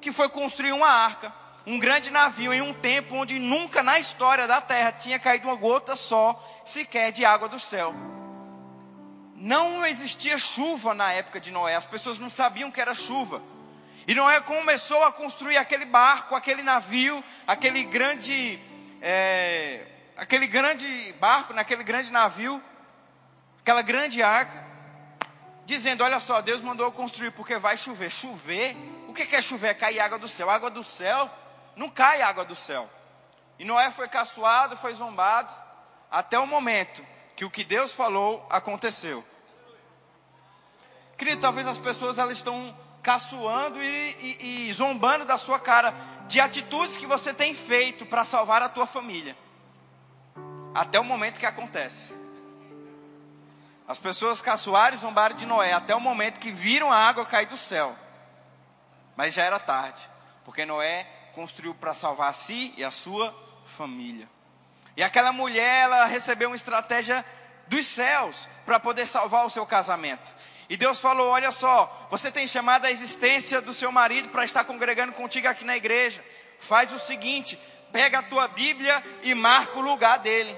que foi construir uma arca um grande navio em um tempo onde nunca na história da terra tinha caído uma gota só, sequer de água do céu. Não existia chuva na época de Noé, as pessoas não sabiam que era chuva. E Noé começou a construir aquele barco, aquele navio, aquele grande, é, aquele grande barco, naquele grande navio, aquela grande arca, dizendo: Olha só, Deus mandou eu construir porque vai chover. Chover? O que é chover? É cair água do céu. Água do céu não cai água do céu. E Noé foi caçoado, foi zombado, até o momento que o que Deus falou aconteceu. Querido, talvez as pessoas elas estão caçoando e, e, e zombando da sua cara de atitudes que você tem feito para salvar a tua família. Até o momento que acontece. As pessoas caçoaram e zombaram de Noé até o momento que viram a água cair do céu. Mas já era tarde, porque Noé construiu para salvar a si e a sua família. E aquela mulher, ela recebeu uma estratégia dos céus para poder salvar o seu casamento. E Deus falou: Olha só, você tem chamado a existência do seu marido para estar congregando contigo aqui na igreja. Faz o seguinte: pega a tua Bíblia e marca o lugar dele.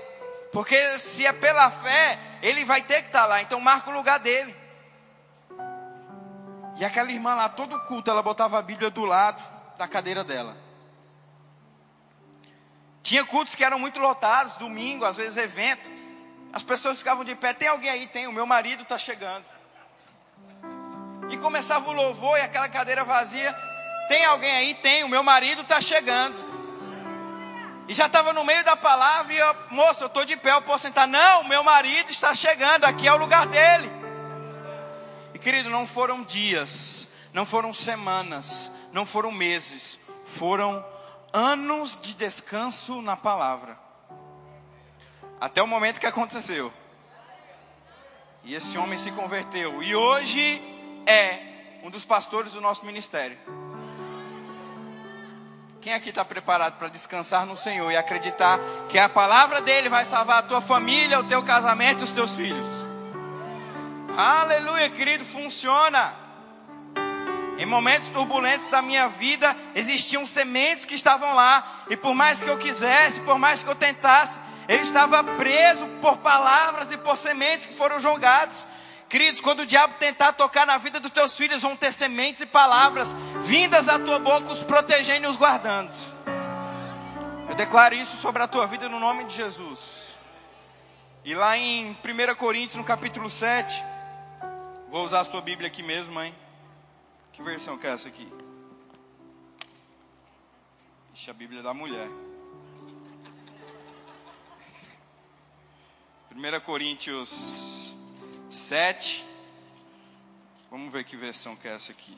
Porque se é pela fé, ele vai ter que estar lá. Então marca o lugar dele. E aquela irmã lá, todo culto, ela botava a Bíblia do lado da cadeira dela. Tinha cultos que eram muito lotados, domingo, às vezes evento. As pessoas ficavam de pé. Tem alguém aí? Tem. O meu marido está chegando. E começava o louvor e aquela cadeira vazia. Tem alguém aí? Tem. O meu marido está chegando. E já estava no meio da palavra e eu, moça, eu estou de pé, eu posso sentar. Não, meu marido está chegando. Aqui é o lugar dele. E querido, não foram dias, não foram semanas, não foram meses, foram anos de descanso na palavra. Até o momento que aconteceu. E esse homem se converteu. E hoje é um dos pastores do nosso ministério. Quem aqui está preparado para descansar no Senhor e acreditar que a palavra dele vai salvar a tua família, o teu casamento e os teus filhos? Aleluia, querido, funciona. Em momentos turbulentos da minha vida, existiam sementes que estavam lá, e por mais que eu quisesse, por mais que eu tentasse, eu estava preso por palavras e por sementes que foram jogados. Queridos, quando o diabo tentar tocar na vida dos teus filhos, vão ter sementes e palavras vindas da tua boca, os protegendo e os guardando. Eu declaro isso sobre a tua vida no nome de Jesus. E lá em 1 Coríntios, no capítulo 7, vou usar a sua Bíblia aqui mesmo, mãe. Que versão que é essa aqui? Ixi, a Bíblia da mulher. 1 Coríntios 7. Vamos ver que versão que é essa aqui.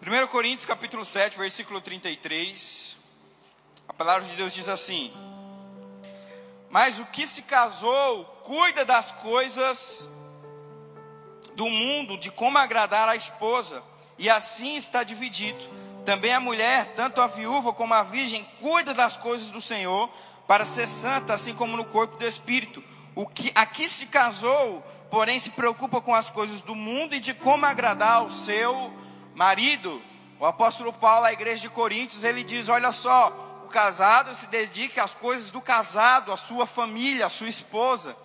1 Coríntios capítulo 7, versículo 33. A palavra de Deus diz assim: Mas o que se casou cuida das coisas do mundo de como agradar a esposa, e assim está dividido. Também a mulher, tanto a viúva como a virgem, cuida das coisas do Senhor para ser santa, assim como no corpo do Espírito. O que aqui se casou, porém se preocupa com as coisas do mundo e de como agradar o seu marido. O apóstolo Paulo, à igreja de Coríntios, ele diz: Olha só, o casado se dedica às coisas do casado, à sua família, à sua esposa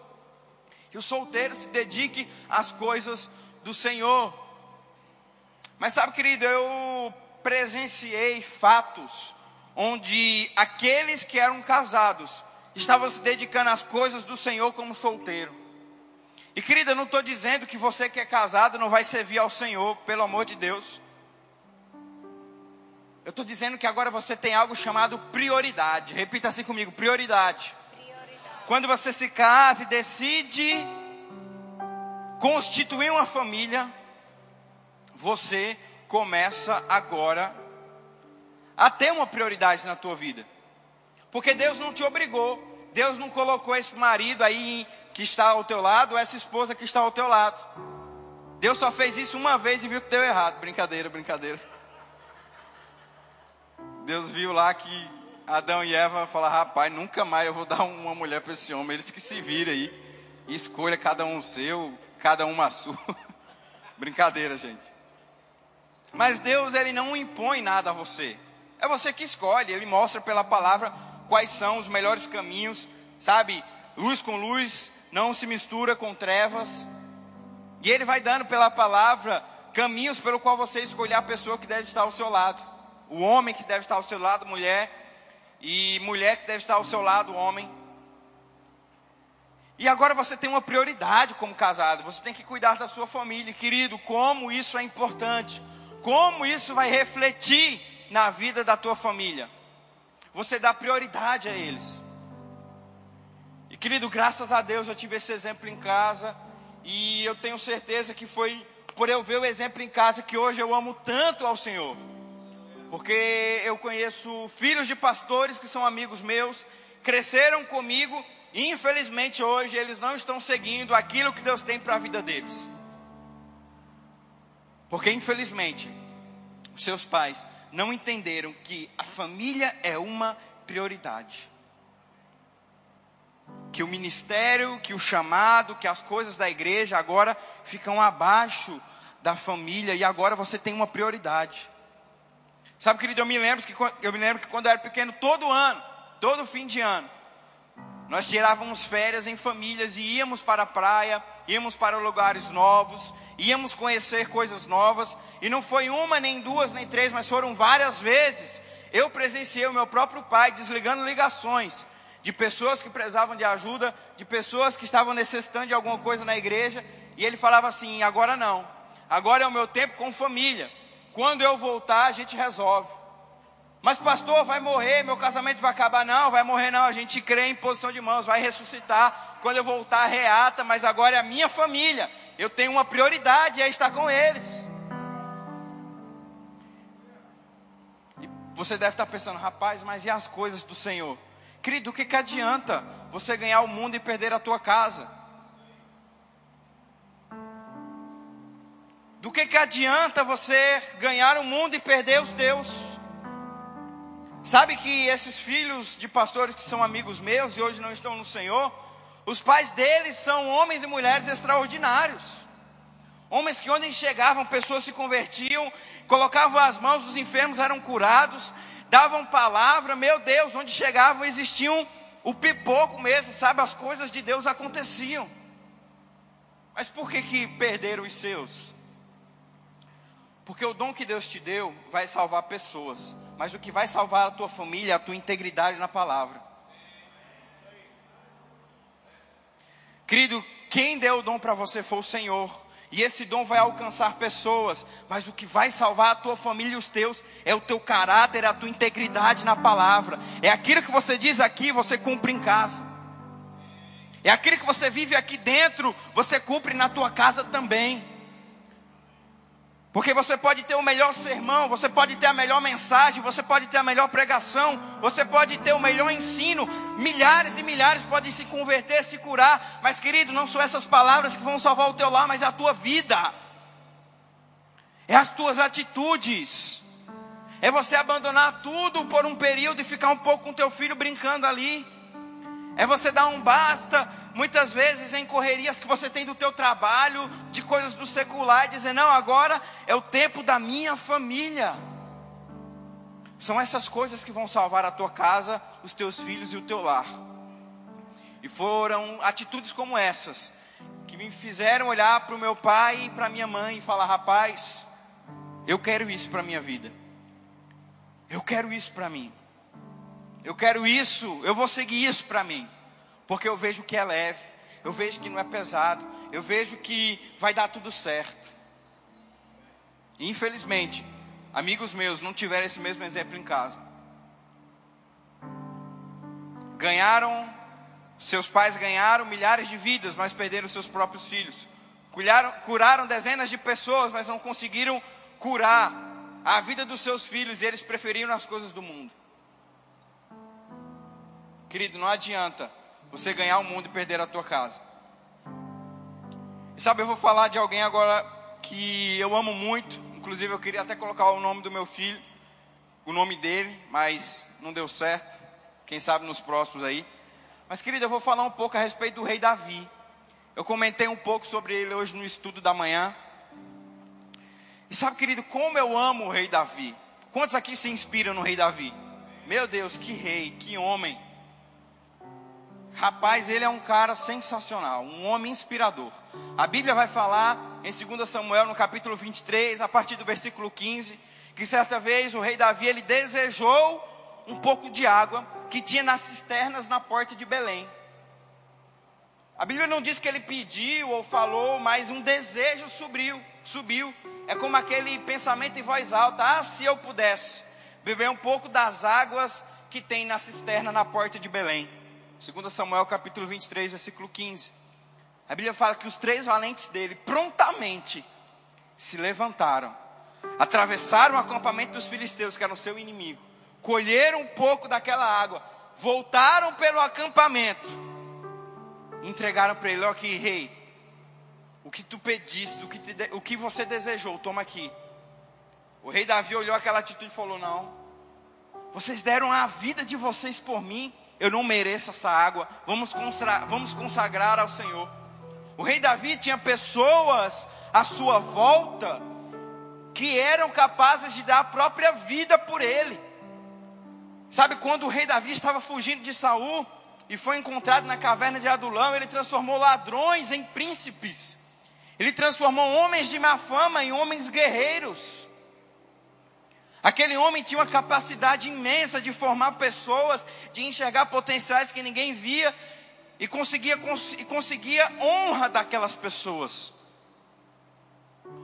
que o solteiro se dedique às coisas do Senhor. Mas sabe, querido, eu presenciei fatos onde aqueles que eram casados estava se dedicando às coisas do Senhor como solteiro. E querida, eu não estou dizendo que você que é casado não vai servir ao Senhor, pelo amor de Deus. Eu estou dizendo que agora você tem algo chamado prioridade. Repita assim comigo: prioridade. prioridade. Quando você se casa e decide constituir uma família, você começa agora a ter uma prioridade na tua vida. Porque Deus não te obrigou, Deus não colocou esse marido aí que está ao teu lado, ou essa esposa que está ao teu lado. Deus só fez isso uma vez e viu que deu errado. Brincadeira, brincadeira. Deus viu lá que Adão e Eva falaram: rapaz, nunca mais eu vou dar uma mulher para esse homem. Eles que se virem aí. Escolha cada um seu, cada uma sua. Brincadeira, gente. Mas Deus, Ele não impõe nada a você. É você que escolhe. Ele mostra pela palavra quais são os melhores caminhos. Sabe? Luz com luz não se mistura com trevas. E Ele vai dando pela palavra caminhos pelo qual você escolher a pessoa que deve estar ao seu lado o homem que deve estar ao seu lado, mulher, e mulher que deve estar ao seu lado, homem. E agora você tem uma prioridade como casado, você tem que cuidar da sua família, querido, como isso é importante, como isso vai refletir na vida da tua família. Você dá prioridade a eles. E querido, graças a Deus eu tive esse exemplo em casa, e eu tenho certeza que foi por eu ver o exemplo em casa que hoje eu amo tanto ao Senhor. Porque eu conheço filhos de pastores que são amigos meus, cresceram comigo e infelizmente hoje eles não estão seguindo aquilo que Deus tem para a vida deles. Porque infelizmente seus pais não entenderam que a família é uma prioridade. Que o ministério, que o chamado, que as coisas da igreja agora ficam abaixo da família e agora você tem uma prioridade. Sabe, querido, eu me lembro que eu me lembro que quando eu era pequeno, todo ano, todo fim de ano, nós tirávamos férias em famílias e íamos para a praia, íamos para lugares novos, íamos conhecer coisas novas, e não foi uma, nem duas, nem três, mas foram várias vezes. Eu presenciei o meu próprio pai desligando ligações de pessoas que precisavam de ajuda, de pessoas que estavam necessitando de alguma coisa na igreja, e ele falava assim: agora não, agora é o meu tempo com família. Quando eu voltar, a gente resolve. Mas, pastor, vai morrer, meu casamento vai acabar. Não, vai morrer não. A gente crê em posição de mãos, vai ressuscitar. Quando eu voltar, reata. Mas agora é a minha família. Eu tenho uma prioridade, é estar com eles. E você deve estar pensando, rapaz, mas e as coisas do Senhor? Querido, o que, que adianta você ganhar o mundo e perder a tua casa? Do que, que adianta você ganhar o mundo e perder os teus? Sabe que esses filhos de pastores que são amigos meus e hoje não estão no Senhor, os pais deles são homens e mulheres extraordinários. Homens que onde chegavam, pessoas se convertiam, colocavam as mãos, os enfermos eram curados, davam palavra, meu Deus, onde chegavam existiam o pipoco mesmo, sabe? As coisas de Deus aconteciam. Mas por que que perderam os seus? Porque o dom que Deus te deu vai salvar pessoas, mas o que vai salvar a tua família é a tua integridade na palavra. Querido, quem deu o dom para você foi o Senhor. E esse dom vai alcançar pessoas, mas o que vai salvar a tua família e os teus é o teu caráter, a tua integridade na palavra. É aquilo que você diz aqui, você cumpre em casa. É aquilo que você vive aqui dentro, você cumpre na tua casa também. Porque você pode ter o melhor sermão, você pode ter a melhor mensagem, você pode ter a melhor pregação, você pode ter o melhor ensino. Milhares e milhares podem se converter, se curar. Mas, querido, não são essas palavras que vão salvar o teu lar, mas é a tua vida. É as tuas atitudes. É você abandonar tudo por um período e ficar um pouco com teu filho brincando ali. É você dar um basta, muitas vezes em correrias que você tem do teu trabalho, de coisas do secular, e dizer, não, agora é o tempo da minha família. São essas coisas que vão salvar a tua casa, os teus filhos e o teu lar. E foram atitudes como essas que me fizeram olhar para o meu pai e para minha mãe e falar: rapaz, eu quero isso para minha vida. Eu quero isso para mim. Eu quero isso, eu vou seguir isso para mim. Porque eu vejo que é leve, eu vejo que não é pesado, eu vejo que vai dar tudo certo. Infelizmente, amigos meus não tiveram esse mesmo exemplo em casa. Ganharam, seus pais ganharam milhares de vidas, mas perderam seus próprios filhos. Curaram, curaram dezenas de pessoas, mas não conseguiram curar a vida dos seus filhos e eles preferiram as coisas do mundo. Querido, não adianta você ganhar o mundo e perder a tua casa. E sabe, eu vou falar de alguém agora que eu amo muito. Inclusive, eu queria até colocar o nome do meu filho, o nome dele, mas não deu certo. Quem sabe nos próximos aí. Mas, querido, eu vou falar um pouco a respeito do rei Davi. Eu comentei um pouco sobre ele hoje no estudo da manhã. E sabe, querido, como eu amo o rei Davi. Quantos aqui se inspiram no rei Davi? Meu Deus, que rei, que homem. Rapaz, ele é um cara sensacional, um homem inspirador. A Bíblia vai falar em 2 Samuel, no capítulo 23, a partir do versículo 15, que certa vez o rei Davi ele desejou um pouco de água que tinha nas cisternas na porta de Belém. A Bíblia não diz que ele pediu ou falou, mas um desejo subiu, subiu. É como aquele pensamento em voz alta: ah, se eu pudesse beber um pouco das águas que tem na cisterna na porta de Belém. 2 Samuel capítulo 23, versículo 15. A Bíblia fala que os três valentes dele prontamente se levantaram, atravessaram o acampamento dos filisteus, que era o seu inimigo, colheram um pouco daquela água, voltaram pelo acampamento, entregaram para ele: Ó, aqui, rei, o que tu pediste, o que, te, o que você desejou, toma aqui. O rei Davi olhou aquela atitude e falou: Não, vocês deram a vida de vocês por mim, eu não mereço essa água, vamos consagrar, vamos consagrar ao Senhor. O rei Davi tinha pessoas à sua volta que eram capazes de dar a própria vida por ele. Sabe quando o rei Davi estava fugindo de Saul e foi encontrado na caverna de Adulão, ele transformou ladrões em príncipes. Ele transformou homens de má fama em homens guerreiros. Aquele homem tinha uma capacidade imensa de formar pessoas, de enxergar potenciais que ninguém via e conseguia, e conseguia honra daquelas pessoas.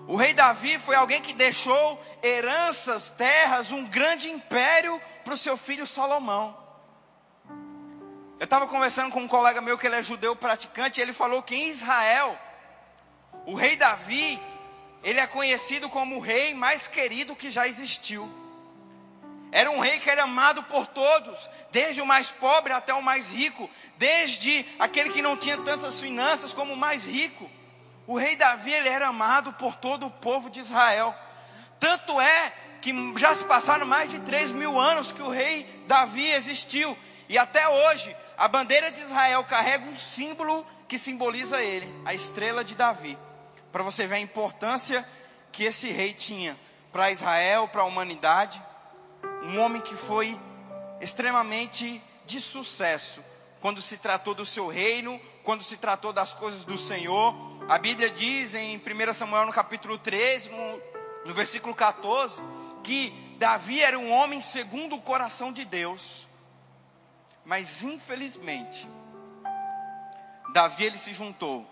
O rei Davi foi alguém que deixou heranças, terras, um grande império para o seu filho Salomão. Eu estava conversando com um colega meu que ele é judeu praticante, e ele falou que em Israel, o rei Davi, ele é conhecido como o rei mais querido que já existiu. Era um rei que era amado por todos, desde o mais pobre até o mais rico, desde aquele que não tinha tantas finanças como o mais rico. O rei Davi ele era amado por todo o povo de Israel. Tanto é que já se passaram mais de 3 mil anos que o rei Davi existiu. E até hoje, a bandeira de Israel carrega um símbolo que simboliza ele, a estrela de Davi. Para você ver a importância que esse rei tinha para Israel, para a humanidade. Um homem que foi extremamente de sucesso quando se tratou do seu reino, quando se tratou das coisas do Senhor. A Bíblia diz em 1 Samuel no capítulo 13, no, no versículo 14, que Davi era um homem segundo o coração de Deus. Mas infelizmente, Davi ele se juntou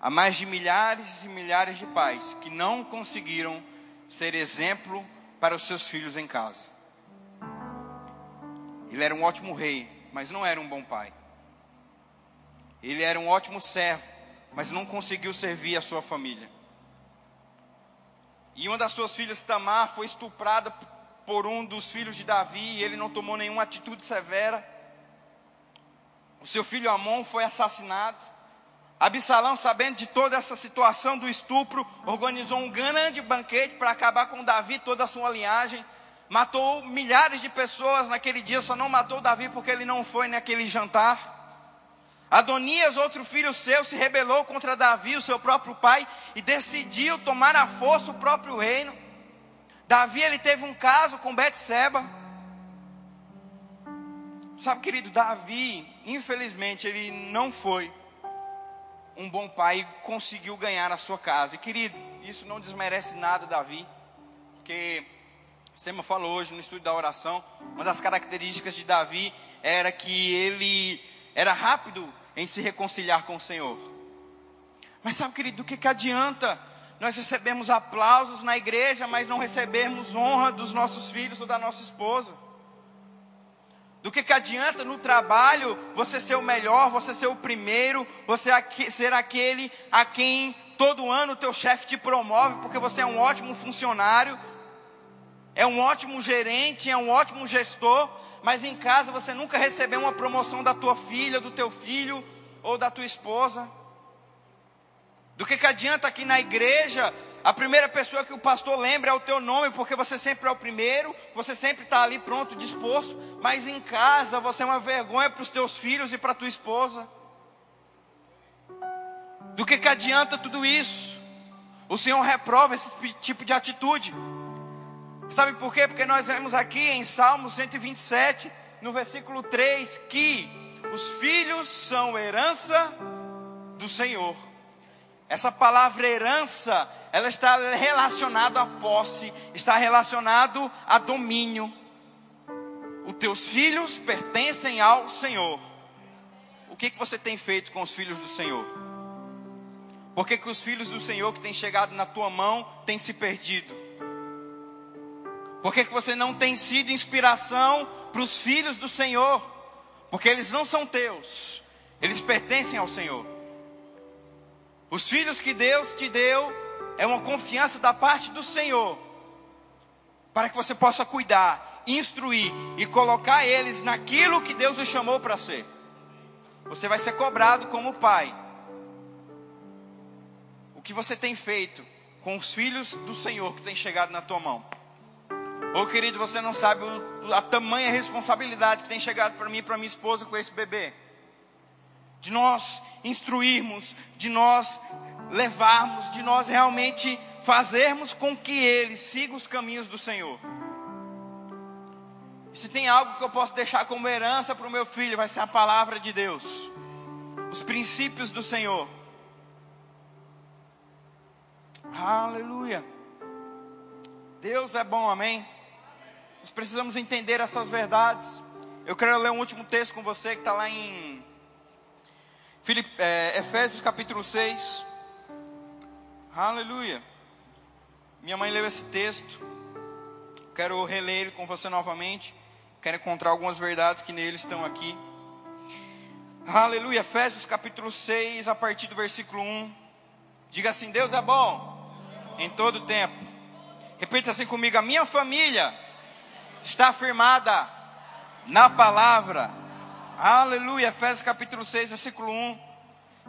a mais de milhares e milhares de pais que não conseguiram ser exemplo para os seus filhos em casa. Ele era um ótimo rei, mas não era um bom pai. Ele era um ótimo servo, mas não conseguiu servir a sua família. E uma das suas filhas, Tamar, foi estuprada por um dos filhos de Davi e ele não tomou nenhuma atitude severa. O seu filho Amon foi assassinado. Absalão, sabendo de toda essa situação do estupro, organizou um grande banquete para acabar com Davi e toda a sua linhagem. Matou milhares de pessoas naquele dia, só não matou Davi porque ele não foi naquele jantar. Adonias, outro filho seu, se rebelou contra Davi, o seu próprio pai, e decidiu tomar à força o próprio reino. Davi, ele teve um caso com Betseba. Sabe, querido, Davi, infelizmente, ele não foi um bom pai conseguiu ganhar a sua casa. E, querido, isso não desmerece nada Davi, porque Sema falou hoje no estudo da oração, uma das características de Davi era que ele era rápido em se reconciliar com o Senhor. Mas sabe, querido, do que, que adianta nós recebemos aplausos na igreja, mas não recebemos honra dos nossos filhos ou da nossa esposa? Do que, que adianta no trabalho você ser o melhor, você ser o primeiro, você ser aquele a quem todo ano o teu chefe te promove porque você é um ótimo funcionário, é um ótimo gerente, é um ótimo gestor, mas em casa você nunca recebeu uma promoção da tua filha, do teu filho ou da tua esposa. Do que, que adianta aqui na igreja a primeira pessoa que o pastor lembra é o teu nome, porque você sempre é o primeiro, você sempre está ali pronto, disposto, mas em casa você é uma vergonha para os teus filhos e para a tua esposa. Do que, que adianta tudo isso? O Senhor reprova esse tipo de atitude. Sabe por quê? Porque nós vemos aqui em Salmo 127, no versículo 3, que os filhos são herança do Senhor. Essa palavra herança, ela está relacionada à posse, está relacionado a domínio. Os teus filhos pertencem ao Senhor. O que, que você tem feito com os filhos do Senhor? Por que, que os filhos do Senhor que têm chegado na tua mão têm se perdido? Por que, que você não tem sido inspiração para os filhos do Senhor? Porque eles não são teus, eles pertencem ao Senhor. Os filhos que Deus te deu é uma confiança da parte do Senhor, para que você possa cuidar, instruir e colocar eles naquilo que Deus os chamou para ser. Você vai ser cobrado como pai. O que você tem feito com os filhos do Senhor que tem chegado na tua mão? Ô oh, querido, você não sabe a tamanha responsabilidade que tem chegado para mim e para minha esposa com esse bebê de nós instruirmos, de nós levarmos, de nós realmente fazermos com que ele siga os caminhos do Senhor. se tem algo que eu posso deixar como herança para o meu filho, vai ser a palavra de Deus, os princípios do Senhor. Aleluia. Deus é bom, amém? Nós precisamos entender essas verdades. Eu quero ler um último texto com você que está lá em Filip, é, Efésios capítulo 6. Aleluia. Minha mãe leu esse texto. Quero reler ele com você novamente. Quero encontrar algumas verdades que nele estão aqui. Aleluia. Efésios capítulo 6, a partir do versículo 1. Diga assim: Deus é bom em todo tempo. Repita assim comigo: a minha família está firmada na palavra Aleluia. Efésios capítulo 6, versículo 1.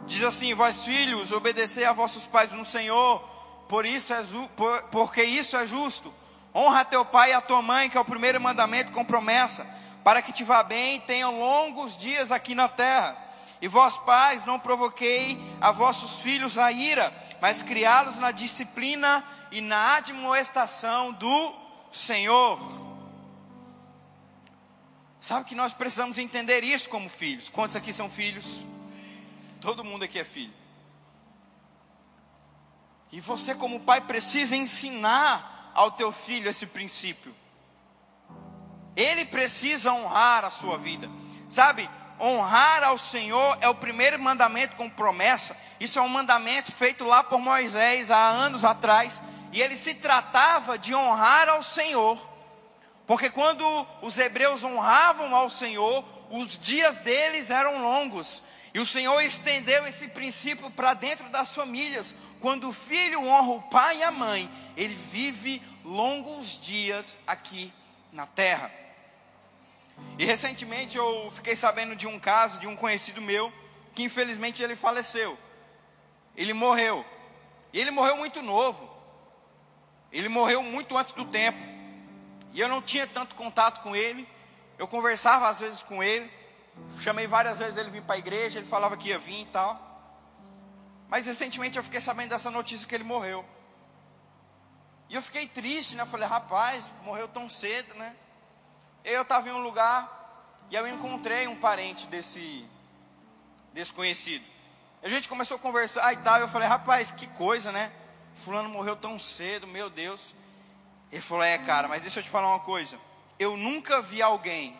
Diz assim: Vós filhos, obedecei a vossos pais no Senhor, por isso é por, porque isso é justo. Honra teu pai e a tua mãe, que é o primeiro mandamento com promessa, para que te vá bem e tenham longos dias aqui na terra. E vós pais, não provoquei a vossos filhos a ira, mas criá-los na disciplina e na admoestação do Senhor. Sabe que nós precisamos entender isso como filhos. Quantos aqui são filhos? Todo mundo aqui é filho. E você, como pai, precisa ensinar ao teu filho esse princípio. Ele precisa honrar a sua vida. Sabe, honrar ao Senhor é o primeiro mandamento com promessa. Isso é um mandamento feito lá por Moisés há anos atrás. E ele se tratava de honrar ao Senhor porque quando os hebreus honravam ao Senhor, os dias deles eram longos. E o Senhor estendeu esse princípio para dentro das famílias. Quando o filho honra o pai e a mãe, ele vive longos dias aqui na terra. E recentemente eu fiquei sabendo de um caso de um conhecido meu, que infelizmente ele faleceu. Ele morreu. E ele morreu muito novo. Ele morreu muito antes do tempo. E eu não tinha tanto contato com ele. Eu conversava às vezes com ele. Chamei várias vezes ele vir para a igreja. Ele falava que ia vir e tal. Mas recentemente eu fiquei sabendo dessa notícia que ele morreu. E eu fiquei triste, né? Eu falei, rapaz, morreu tão cedo, né? Eu estava em um lugar e eu encontrei um parente desse desconhecido. A gente começou a conversar e tal. Eu falei, rapaz, que coisa, né? Fulano morreu tão cedo, meu Deus. Ele falou: É, cara, mas deixa eu te falar uma coisa. Eu nunca vi alguém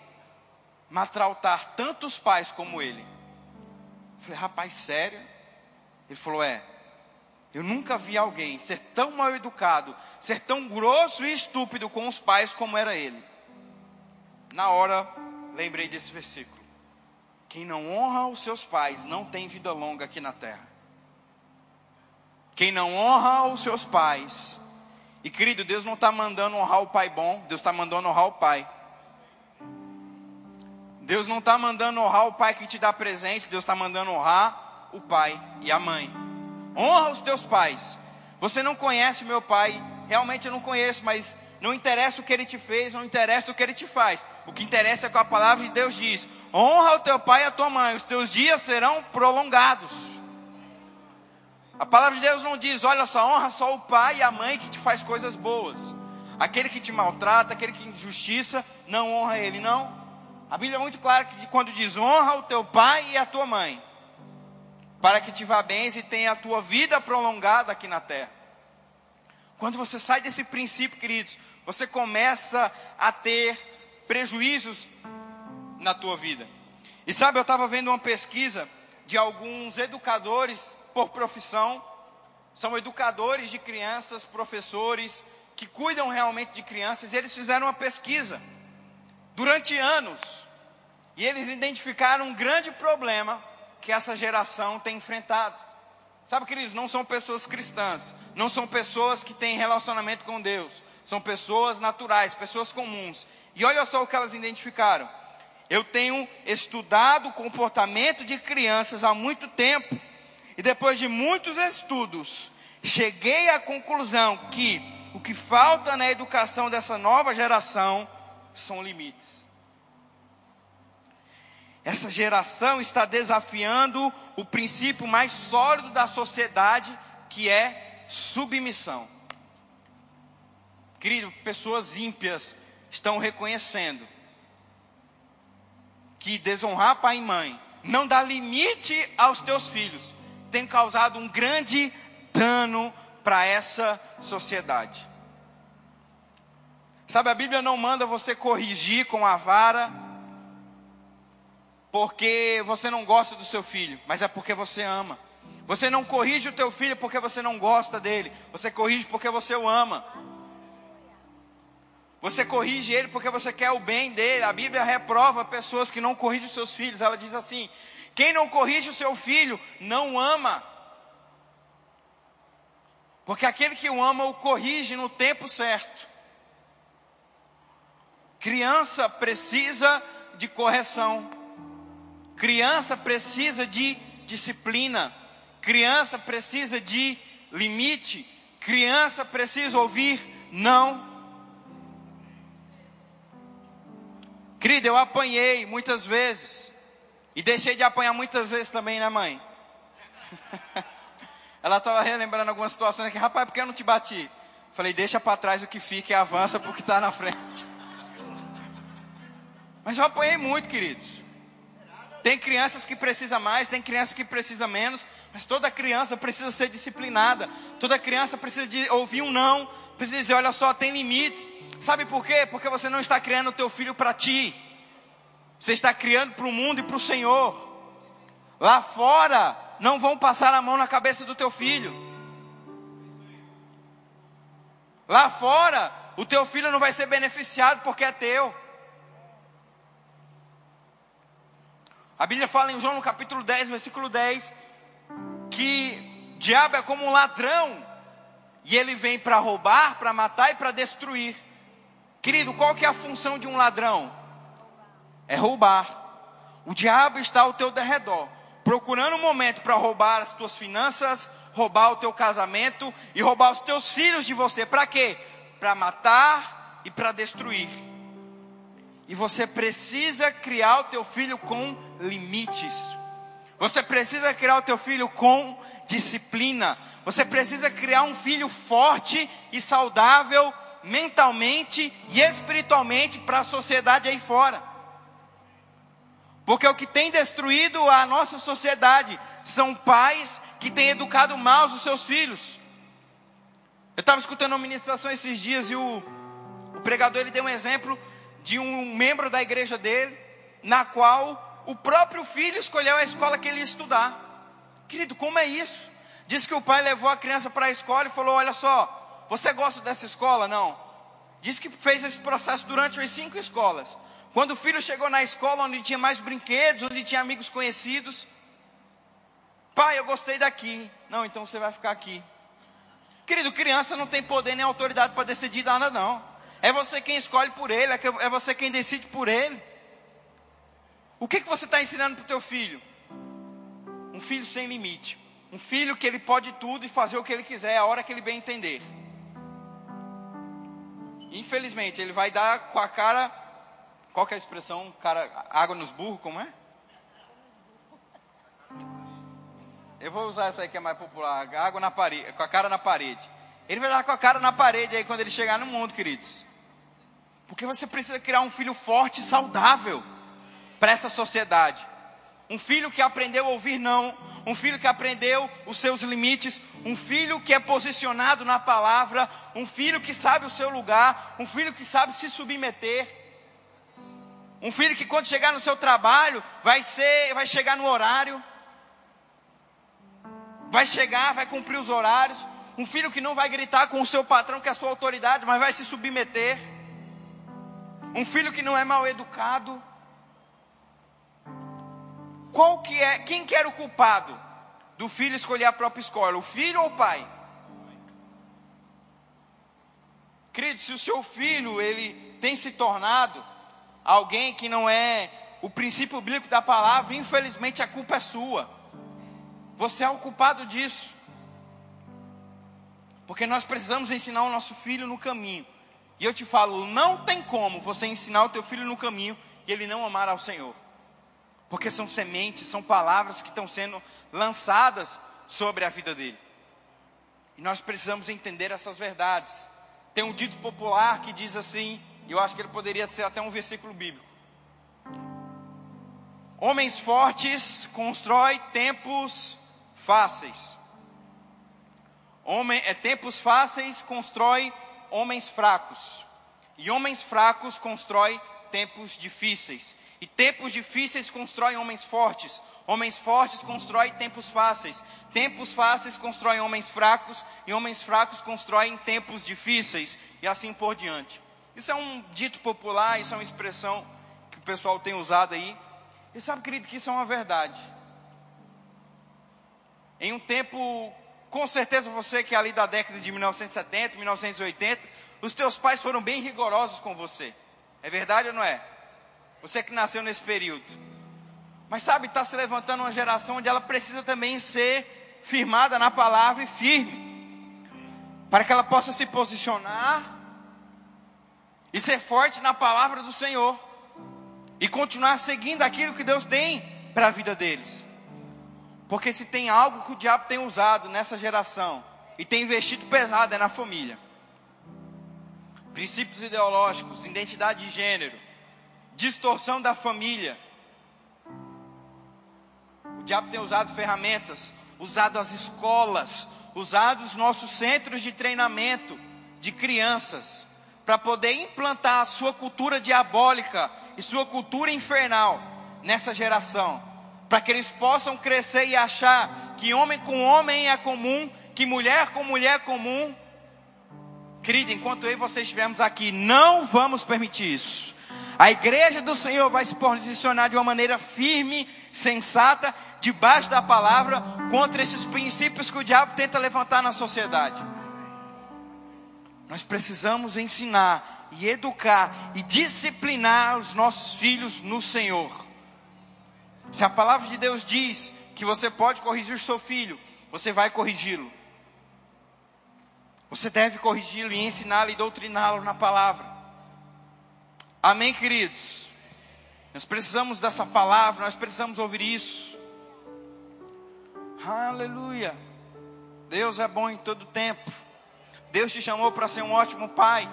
maltratar tantos pais como ele. Eu falei: Rapaz, sério? Ele falou: É. Eu nunca vi alguém ser tão mal educado, ser tão grosso e estúpido com os pais como era ele. Na hora, lembrei desse versículo. Quem não honra os seus pais não tem vida longa aqui na terra. Quem não honra os seus pais. E querido, Deus não está mandando honrar o pai bom, Deus está mandando honrar o pai. Deus não está mandando honrar o pai que te dá presente, Deus está mandando honrar o pai e a mãe. Honra os teus pais. Você não conhece meu pai, realmente eu não conheço, mas não interessa o que ele te fez, não interessa o que ele te faz. O que interessa é que a palavra de Deus diz: honra o teu pai e a tua mãe, os teus dias serão prolongados. A palavra de Deus não diz, olha só, honra só o pai e a mãe que te faz coisas boas. Aquele que te maltrata, aquele que injustiça, não honra ele, não. A Bíblia é muito clara que quando diz honra o teu pai e a tua mãe, para que te vá bem e tenha a tua vida prolongada aqui na terra. Quando você sai desse princípio, queridos, você começa a ter prejuízos na tua vida. E sabe, eu estava vendo uma pesquisa de alguns educadores por profissão, são educadores de crianças, professores que cuidam realmente de crianças, e eles fizeram uma pesquisa durante anos. E eles identificaram um grande problema que essa geração tem enfrentado. Sabe, queridos, não são pessoas cristãs, não são pessoas que têm relacionamento com Deus, são pessoas naturais, pessoas comuns. E olha só o que elas identificaram. Eu tenho estudado o comportamento de crianças há muito tempo. E depois de muitos estudos, cheguei à conclusão que o que falta na educação dessa nova geração são limites. Essa geração está desafiando o princípio mais sólido da sociedade, que é submissão. Querido, pessoas ímpias estão reconhecendo que desonrar pai e mãe não dá limite aos teus filhos, tem causado um grande dano para essa sociedade. Sabe, a Bíblia não manda você corrigir com a vara, porque você não gosta do seu filho, mas é porque você ama. Você não corrige o teu filho porque você não gosta dele, você corrige porque você o ama. Você corrige ele porque você quer o bem dele. A Bíblia reprova pessoas que não corrigem os seus filhos. Ela diz assim: quem não corrige o seu filho não ama. Porque aquele que o ama o corrige no tempo certo. Criança precisa de correção. Criança precisa de disciplina. Criança precisa de limite. Criança precisa ouvir não Querida, eu apanhei muitas vezes. E deixei de apanhar muitas vezes também, né, mãe? Ela estava relembrando algumas situações aqui. Rapaz, por que eu não te bati? Falei, deixa para trás o que fica e avança porque está na frente. Mas eu apanhei muito, queridos. Tem crianças que precisam mais, tem crianças que precisam menos, mas toda criança precisa ser disciplinada. Toda criança precisa de ouvir um não, precisa dizer, olha só, tem limites. Sabe por quê? Porque você não está criando o teu filho para ti. Você está criando para o mundo e para o Senhor. Lá fora não vão passar a mão na cabeça do teu filho. Lá fora, o teu filho não vai ser beneficiado porque é teu. A Bíblia fala em João no capítulo 10, versículo 10, que diabo é como um ladrão, e ele vem para roubar, para matar e para destruir. Querido, qual que é a função de um ladrão? É roubar. O diabo está ao teu derredor, procurando um momento para roubar as tuas finanças, roubar o teu casamento e roubar os teus filhos de você. Para quê? Para matar e para destruir. E você precisa criar o teu filho com limites. Você precisa criar o teu filho com disciplina. Você precisa criar um filho forte e saudável mentalmente e espiritualmente para a sociedade aí fora. Porque o que tem destruído a nossa sociedade são pais que têm educado mal os seus filhos. Eu estava escutando uma ministração esses dias e o, pregador ele deu um exemplo de um membro da igreja dele, na qual o próprio filho escolheu a escola que ele ia estudar. Querido, como é isso? Diz que o pai levou a criança para a escola e falou: Olha só, você gosta dessa escola? Não. Diz que fez esse processo durante as cinco escolas. Quando o filho chegou na escola onde tinha mais brinquedos, onde tinha amigos conhecidos, pai, eu gostei daqui. Não, então você vai ficar aqui. Querido, criança não tem poder nem autoridade para decidir nada, não. É você quem escolhe por ele, é, é você quem decide por ele. O que, que você está ensinando para o teu filho? Um filho sem limite. Um filho que ele pode tudo e fazer o que ele quiser a hora que ele bem entender. Infelizmente, ele vai dar com a cara. Qual que é a expressão? Cara, água nos burros, como é? Eu vou usar essa aí que é mais popular. Água na parede, com a cara na parede. Ele vai dar com a cara na parede aí quando ele chegar no mundo, queridos. Porque você precisa criar um filho forte e saudável para essa sociedade. Um filho que aprendeu a ouvir não, um filho que aprendeu os seus limites, um filho que é posicionado na palavra, um filho que sabe o seu lugar, um filho que sabe se submeter. Um filho que quando chegar no seu trabalho vai ser, vai chegar no horário. Vai chegar, vai cumprir os horários. Um filho que não vai gritar com o seu patrão que é a sua autoridade, mas vai se submeter. Um filho que não é mal educado. Qual que é, quem que era o culpado do filho escolher a própria escola, o filho ou o pai? Querido, se o seu filho ele tem se tornado alguém que não é o princípio bíblico da palavra, infelizmente a culpa é sua. Você é o culpado disso. Porque nós precisamos ensinar o nosso filho no caminho. E eu te falo, não tem como você ensinar o teu filho no caminho e ele não amar ao Senhor. Porque são sementes, são palavras que estão sendo lançadas sobre a vida dele. E nós precisamos entender essas verdades. Tem um dito popular que diz assim, e eu acho que ele poderia ser até um versículo bíblico. Homens fortes constroem tempos fáceis. Homem, é, tempos fáceis constrói homens fracos. E homens fracos constrói tempos difíceis. E tempos difíceis constroem homens fortes. Homens fortes constroem tempos fáceis. Tempos fáceis constroem homens fracos. E homens fracos constroem tempos difíceis. E assim por diante. Isso é um dito popular, isso é uma expressão que o pessoal tem usado aí. E sabe, querido, que isso é uma verdade. Em um tempo, com certeza você que é ali da década de 1970, 1980, os teus pais foram bem rigorosos com você. É verdade ou não é? Você que nasceu nesse período. Mas sabe, está se levantando uma geração onde ela precisa também ser firmada na palavra e firme. Para que ela possa se posicionar e ser forte na palavra do Senhor. E continuar seguindo aquilo que Deus tem para a vida deles. Porque se tem algo que o diabo tem usado nessa geração e tem investido pesado é na família. Princípios ideológicos, identidade de gênero, distorção da família. O diabo tem usado ferramentas, usado as escolas, usado os nossos centros de treinamento de crianças para poder implantar a sua cultura diabólica e sua cultura infernal nessa geração, para que eles possam crescer e achar que homem com homem é comum, que mulher com mulher é comum. Querido, enquanto eu e você estivermos aqui, não vamos permitir isso. A igreja do Senhor vai se posicionar de uma maneira firme, sensata, debaixo da palavra, contra esses princípios que o diabo tenta levantar na sociedade. Nós precisamos ensinar e educar e disciplinar os nossos filhos no Senhor. Se a palavra de Deus diz que você pode corrigir o seu filho, você vai corrigi-lo. Você deve corrigi-lo e ensiná-lo e doutriná-lo na palavra. Amém, queridos? Nós precisamos dessa palavra, nós precisamos ouvir isso. Aleluia. Deus é bom em todo tempo. Deus te chamou para ser um ótimo pai.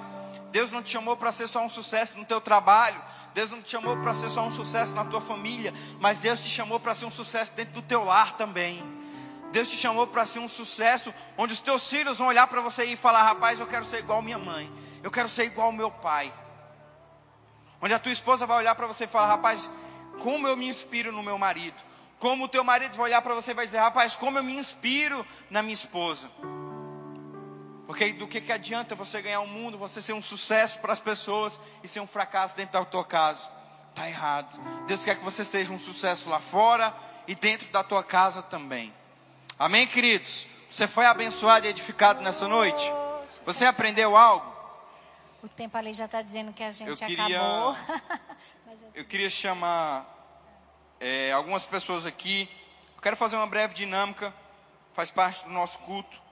Deus não te chamou para ser só um sucesso no teu trabalho. Deus não te chamou para ser só um sucesso na tua família, mas Deus te chamou para ser um sucesso dentro do teu lar também. Deus te chamou para ser um sucesso onde os teus filhos vão olhar para você e falar: "Rapaz, eu quero ser igual minha mãe. Eu quero ser igual meu pai. Onde a tua esposa vai olhar para você e falar: Rapaz, como eu me inspiro no meu marido. Como o teu marido vai olhar para você e vai dizer: Rapaz, como eu me inspiro na minha esposa. Porque do que, que adianta você ganhar o um mundo, você ser um sucesso para as pessoas e ser um fracasso dentro da tua casa? Está errado. Deus quer que você seja um sucesso lá fora e dentro da tua casa também. Amém, queridos? Você foi abençoado e edificado nessa noite? Você aprendeu algo? O tempo ali já está dizendo que a gente eu queria, acabou. eu queria chamar é, algumas pessoas aqui. Eu quero fazer uma breve dinâmica, faz parte do nosso culto.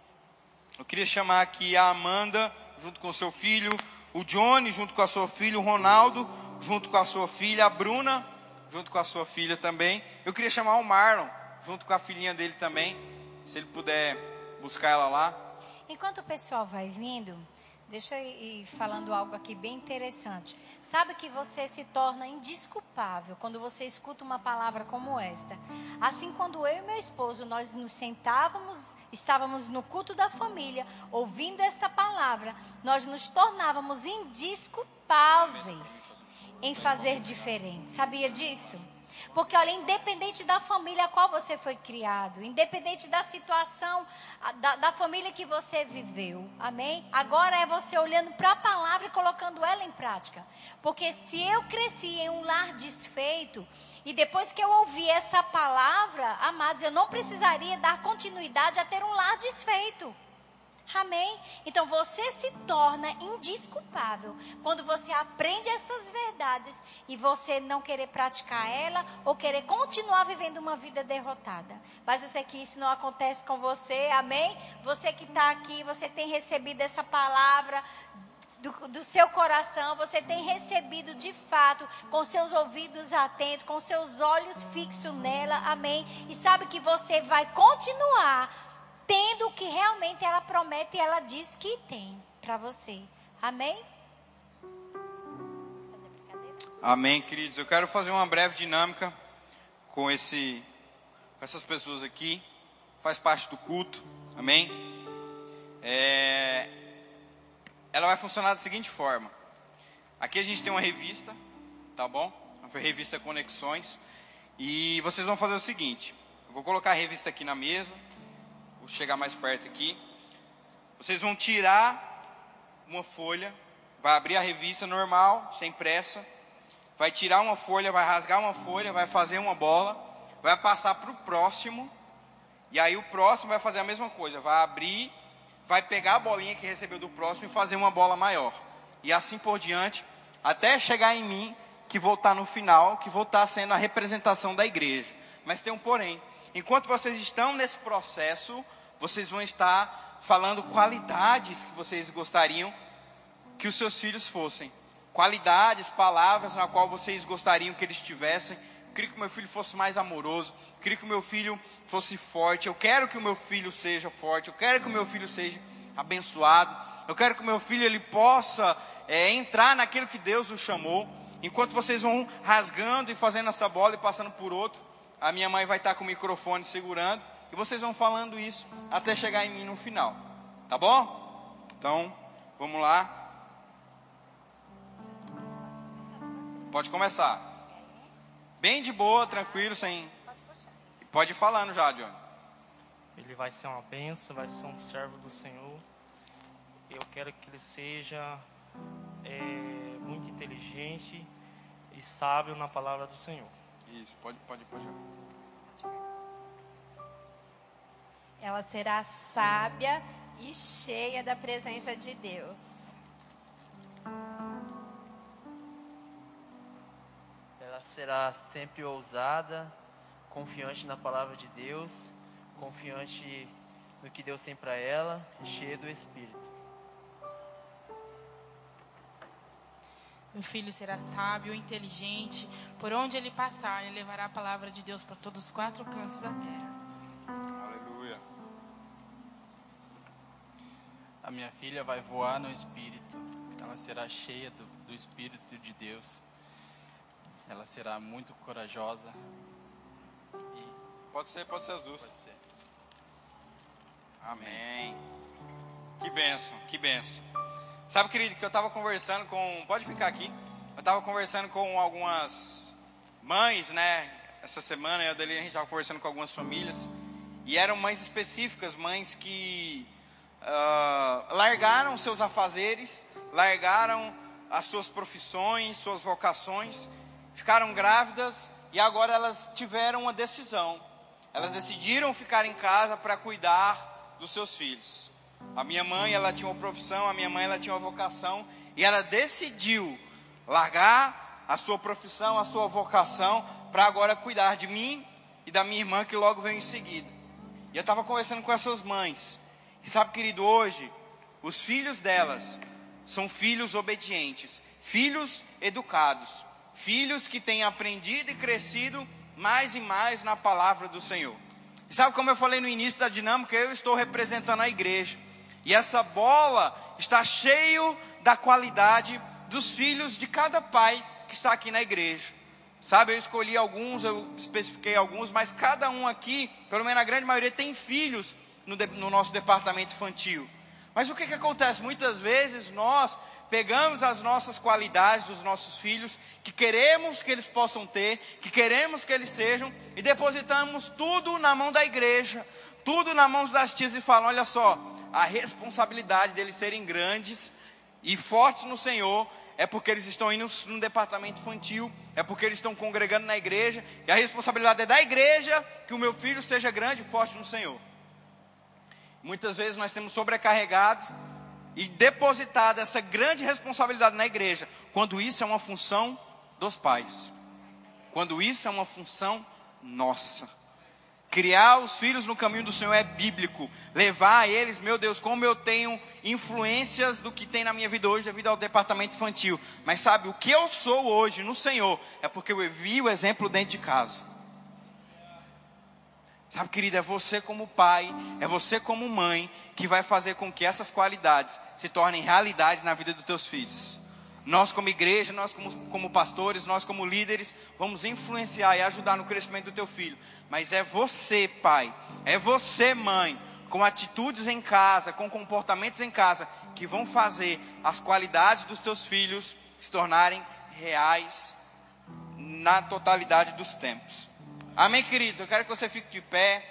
Eu queria chamar aqui a Amanda, junto com seu filho, o Johnny, junto com a sua filha, o Ronaldo, junto com a sua filha, a Bruna, junto com a sua filha também. Eu queria chamar o Marlon, junto com a filhinha dele também, se ele puder buscar ela lá. Enquanto o pessoal vai vindo, deixa eu ir falando algo aqui bem interessante. Sabe que você se torna indisculpável quando você escuta uma palavra como esta. Assim, quando eu e meu esposo nós nos sentávamos, estávamos no culto da família, ouvindo esta palavra, nós nos tornávamos indisculpáveis em fazer diferente. Sabia disso? Porque, olha, independente da família a qual você foi criado, independente da situação, da, da família que você viveu, amém? Agora é você olhando para a palavra e colocando ela em prática. Porque se eu cresci em um lar desfeito, e depois que eu ouvi essa palavra, amados, eu não precisaria dar continuidade a ter um lar desfeito. Amém? Então você se torna indisculpável quando você aprende estas verdades e você não querer praticar ela ou querer continuar vivendo uma vida derrotada. Mas eu sei que isso não acontece com você, amém? Você que está aqui, você tem recebido essa palavra do, do, seu coração, você tem recebido de fato, com seus ouvidos atentos, com seus olhos fixos nela, amém? E sabe que você vai continuar tendo o que realmente ela promete e ela diz que tem para você. Amém? Amém, queridos. Eu quero fazer uma breve dinâmica com esse com essas pessoas aqui. Faz parte do culto. Amém? É, ela vai funcionar da seguinte forma. Aqui a gente tem uma revista, tá bom? Uma revista Conexões. E vocês vão fazer o seguinte: eu vou colocar a revista aqui na mesa. Vou chegar mais perto aqui. Vocês vão tirar uma folha, vai abrir a revista normal, sem pressa, vai tirar uma folha, vai rasgar uma folha, vai fazer uma bola, vai passar para o próximo, e aí o próximo vai fazer a mesma coisa, vai abrir, vai pegar a bolinha que recebeu do próximo e fazer uma bola maior. E assim por diante, até chegar em mim, que vou estar no final, que vou estar sendo a representação da igreja. Mas tem um porém. Enquanto vocês estão nesse processo, vocês vão estar falando qualidades que vocês gostariam que os seus filhos fossem. Qualidades, palavras na qual vocês gostariam que eles tivessem. Queria que meu filho fosse mais amoroso. Queria que meu filho fosse forte. Eu quero que o meu filho seja forte. Eu quero que o meu filho seja abençoado. Eu quero que o meu filho ele possa é, entrar naquilo que Deus o chamou. Enquanto vocês vão rasgando e fazendo essa bola e passando por outro, a minha mãe vai estar com o microfone segurando e vocês vão falando isso até chegar em mim no final. Tá bom? Então, vamos lá. Pode começar. Bem de boa, tranquilo, sem. Pode ir falando já, John. Ele vai ser uma benção, vai ser um servo do Senhor. Eu quero que ele seja é, muito inteligente e sábio na palavra do Senhor. Isso, pode, pode, pode. Ela será sábia e cheia da presença de Deus. Ela será sempre ousada, confiante na palavra de Deus, confiante no que Deus tem para ela, cheia do Espírito. Meu filho será sábio, inteligente. Por onde ele passar, ele levará a palavra de Deus para todos os quatro cantos da terra. Aleluia. A minha filha vai voar no Espírito. Ela será cheia do, do Espírito de Deus. Ela será muito corajosa. E... Pode ser, pode ser as duas. Pode ser. Amém. Que benção, que benção. Sabe, querido, que eu estava conversando com. Pode ficar aqui. Eu estava conversando com algumas mães, né? Essa semana, eu dali a gente estava conversando com algumas famílias. E eram mães específicas, mães que uh, largaram seus afazeres, largaram as suas profissões, suas vocações, ficaram grávidas e agora elas tiveram uma decisão. Elas decidiram ficar em casa para cuidar dos seus filhos. A minha mãe, ela tinha uma profissão, a minha mãe, ela tinha uma vocação, e ela decidiu largar a sua profissão, a sua vocação, para agora cuidar de mim e da minha irmã que logo veio em seguida. E eu estava conversando com essas mães. E sabe, querido, hoje, os filhos delas são filhos obedientes, filhos educados, filhos que têm aprendido e crescido mais e mais na palavra do Senhor. E sabe como eu falei no início da dinâmica, eu estou representando a igreja. E essa bola está cheio da qualidade dos filhos de cada pai que está aqui na igreja. Sabe, eu escolhi alguns, eu especifiquei alguns, mas cada um aqui, pelo menos a grande maioria, tem filhos no, de, no nosso departamento infantil. Mas o que, que acontece? Muitas vezes nós pegamos as nossas qualidades dos nossos filhos, que queremos que eles possam ter, que queremos que eles sejam, e depositamos tudo na mão da igreja, tudo na mão das tias e falam: olha só, a responsabilidade deles serem grandes e fortes no Senhor é porque eles estão indo no departamento infantil, é porque eles estão congregando na igreja, e a responsabilidade é da igreja que o meu filho seja grande e forte no Senhor. Muitas vezes nós temos sobrecarregado e depositado essa grande responsabilidade na igreja, quando isso é uma função dos pais, quando isso é uma função nossa. Criar os filhos no caminho do Senhor é bíblico. Levar a eles, meu Deus, como eu tenho influências do que tem na minha vida hoje devido ao departamento infantil. Mas sabe, o que eu sou hoje no Senhor é porque eu vi o exemplo dentro de casa. Sabe, querida, é você como pai, é você como mãe que vai fazer com que essas qualidades se tornem realidade na vida dos teus filhos. Nós, como igreja, nós, como, como pastores, nós, como líderes, vamos influenciar e ajudar no crescimento do teu filho. Mas é você, pai, é você, mãe, com atitudes em casa, com comportamentos em casa, que vão fazer as qualidades dos teus filhos se tornarem reais na totalidade dos tempos. Amém, queridos? Eu quero que você fique de pé.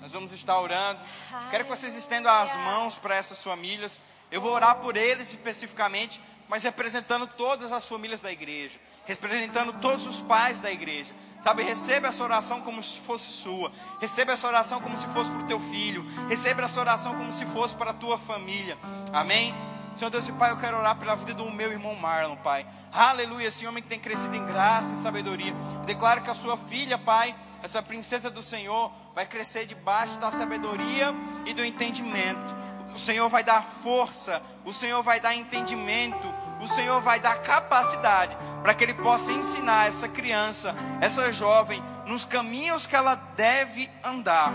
Nós vamos estar orando. Quero que vocês estendam as mãos para essas famílias. Eu vou orar por eles especificamente mas representando todas as famílias da igreja, representando todos os pais da igreja. Sabe, receba essa oração como se fosse sua. Receba essa oração como se fosse para o teu filho. Receba essa oração como se fosse para a tua família. Amém? Senhor Deus e Pai, eu quero orar pela vida do meu irmão Marlon, Pai. Aleluia, esse homem que tem crescido em graça e sabedoria. Declaro que a sua filha, Pai, essa princesa do Senhor, vai crescer debaixo da sabedoria e do entendimento. O Senhor vai dar força, o Senhor vai dar entendimento, o Senhor vai dar capacidade para que Ele possa ensinar essa criança, essa jovem, nos caminhos que ela deve andar.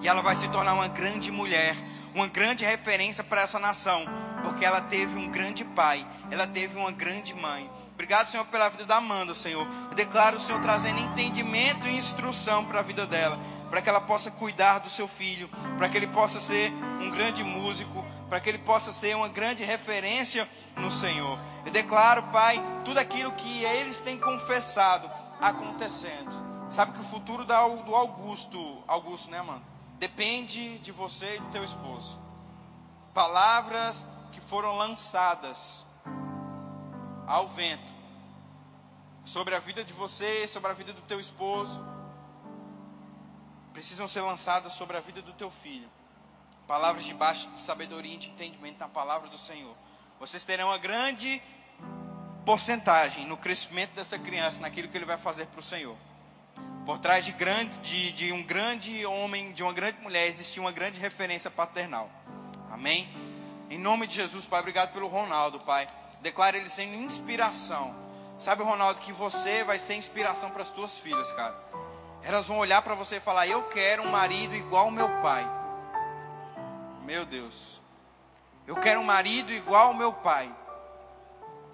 E ela vai se tornar uma grande mulher, uma grande referência para essa nação, porque ela teve um grande pai, ela teve uma grande mãe. Obrigado, Senhor, pela vida da Amanda, Senhor. Eu declaro o Senhor trazendo entendimento e instrução para a vida dela, para que ela possa cuidar do seu filho, para que ele possa ser um grande músico, para que ele possa ser uma grande referência no Senhor. Eu declaro, Pai, tudo aquilo que eles têm confessado acontecendo. Sabe que o futuro do Augusto, Augusto, né, mano? Depende de você e do teu esposo. Palavras que foram lançadas ao vento sobre a vida de você, sobre a vida do teu esposo, precisam ser lançadas sobre a vida do teu filho. Palavras de baixo de sabedoria e de entendimento na palavra do Senhor. Vocês terão uma grande porcentagem no crescimento dessa criança, naquilo que ele vai fazer para o Senhor. Por trás de, grande, de, de um grande homem, de uma grande mulher, existia uma grande referência paternal. Amém? Em nome de Jesus, Pai, obrigado pelo Ronaldo, Pai. Declara ele sendo inspiração. Sabe, Ronaldo, que você vai ser inspiração para as tuas filhas, cara. Elas vão olhar para você e falar: Eu quero um marido igual ao meu pai. Meu Deus. Eu quero um marido igual ao meu pai.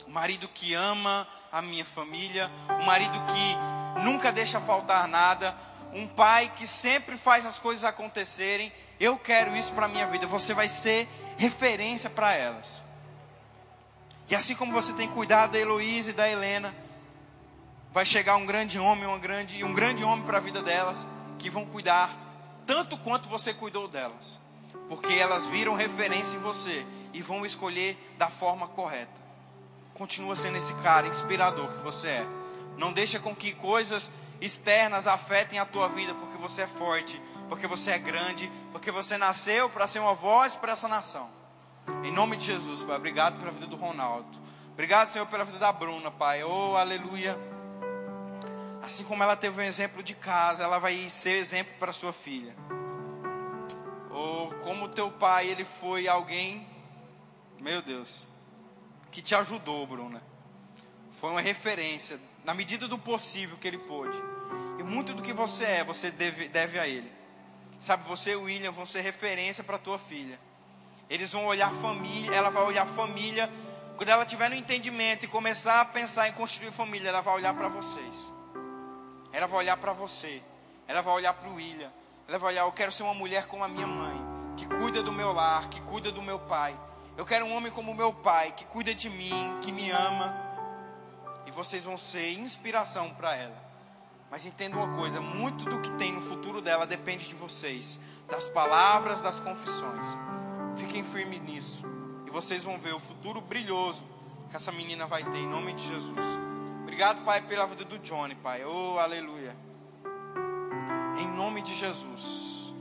Um marido que ama a minha família, um marido que nunca deixa faltar nada, um pai que sempre faz as coisas acontecerem. Eu quero isso para a minha vida. Você vai ser referência para elas. E assim como você tem cuidado da Heloísa e da Helena, vai chegar um grande homem, uma grande, um grande homem para a vida delas, que vão cuidar tanto quanto você cuidou delas. Porque elas viram referência em você e vão escolher da forma correta. Continua sendo esse cara inspirador que você é. Não deixa com que coisas externas afetem a tua vida, porque você é forte, porque você é grande, porque você nasceu para ser uma voz para essa nação. Em nome de Jesus, Pai, obrigado pela vida do Ronaldo. Obrigado, Senhor, pela vida da Bruna, Pai. Oh, aleluia. Assim como ela teve um exemplo de casa, ela vai ser exemplo para sua filha. Oh, como teu pai, ele foi alguém, meu Deus, que te ajudou, Bruna. Foi uma referência, na medida do possível que ele pôde. E muito do que você é, você deve, deve a ele. Sabe, você e William vão ser referência para tua filha. Eles vão olhar família, ela vai olhar família. Quando ela tiver no entendimento e começar a pensar em construir família, ela vai olhar para vocês. Ela vai olhar para você. Ela vai olhar para o William. Ela vai olhar, eu quero ser uma mulher como a minha mãe, que cuida do meu lar, que cuida do meu pai. Eu quero um homem como o meu pai, que cuida de mim, que me ama. E vocês vão ser inspiração para ela. Mas entenda uma coisa: muito do que tem no futuro dela depende de vocês, das palavras, das confissões. Fiquem firmes nisso. E vocês vão ver o futuro brilhoso que essa menina vai ter, em nome de Jesus. Obrigado, Pai, pela vida do Johnny, Pai. Oh, aleluia. Jesus.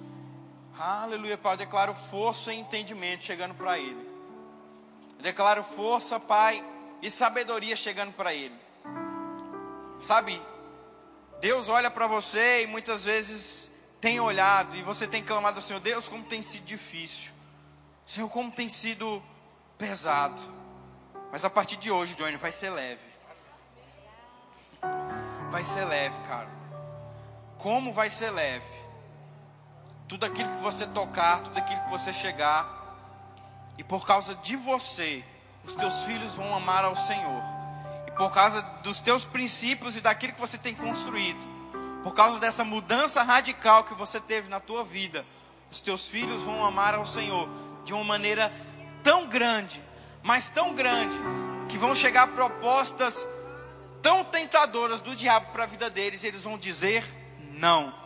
Aleluia, Pai. Eu declaro força e entendimento chegando para ele. Eu declaro força, Pai, e sabedoria chegando para ele. Sabe, Deus olha para você e muitas vezes tem olhado e você tem clamado ao Senhor, Deus, como tem sido difícil. Senhor, como tem sido pesado. Mas a partir de hoje, Johnny, vai ser leve. Vai ser leve, cara. Como vai ser leve? Tudo aquilo que você tocar, tudo aquilo que você chegar. E por causa de você, os teus filhos vão amar ao Senhor por causa dos teus princípios e daquilo que você tem construído, por causa dessa mudança radical que você teve na tua vida, os teus filhos vão amar ao Senhor de uma maneira tão grande, mas tão grande, que vão chegar propostas tão tentadoras do diabo para a vida deles, e eles vão dizer não.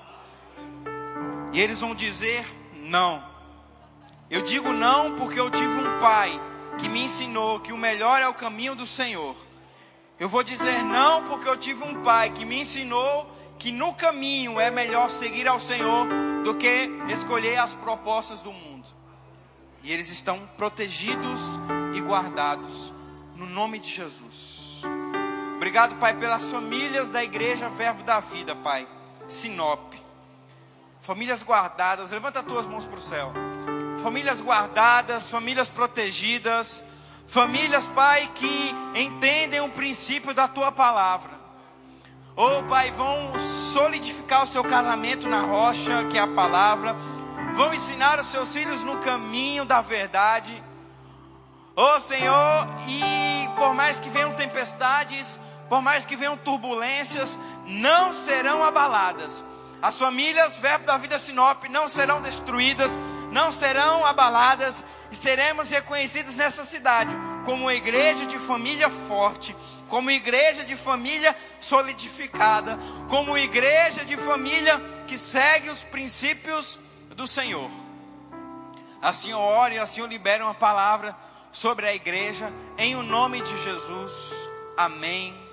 E eles vão dizer não. Eu digo não porque eu tive um pai que me ensinou que o melhor é o caminho do Senhor. Eu vou dizer não porque eu tive um pai que me ensinou que no caminho é melhor seguir ao Senhor do que escolher as propostas do mundo. E eles estão protegidos e guardados no nome de Jesus. Obrigado, Pai, pelas famílias da igreja Verbo da Vida, Pai. Sinop. Famílias guardadas, levanta as tuas mãos para o céu. Famílias guardadas, famílias protegidas Famílias, Pai, que entendem o princípio da tua palavra. Oh, Pai, vão solidificar o seu casamento na rocha, que é a palavra. Vão ensinar os seus filhos no caminho da verdade. Oh, Senhor, e por mais que venham tempestades, por mais que venham turbulências, não serão abaladas. As famílias, verbo da vida Sinop, não serão destruídas, não serão abaladas, e seremos reconhecidos nessa cidade como uma igreja de família forte, como igreja de família solidificada, como igreja de família que segue os princípios do Senhor. Assim eu oro e assim eu libero uma palavra sobre a igreja, em o nome de Jesus. Amém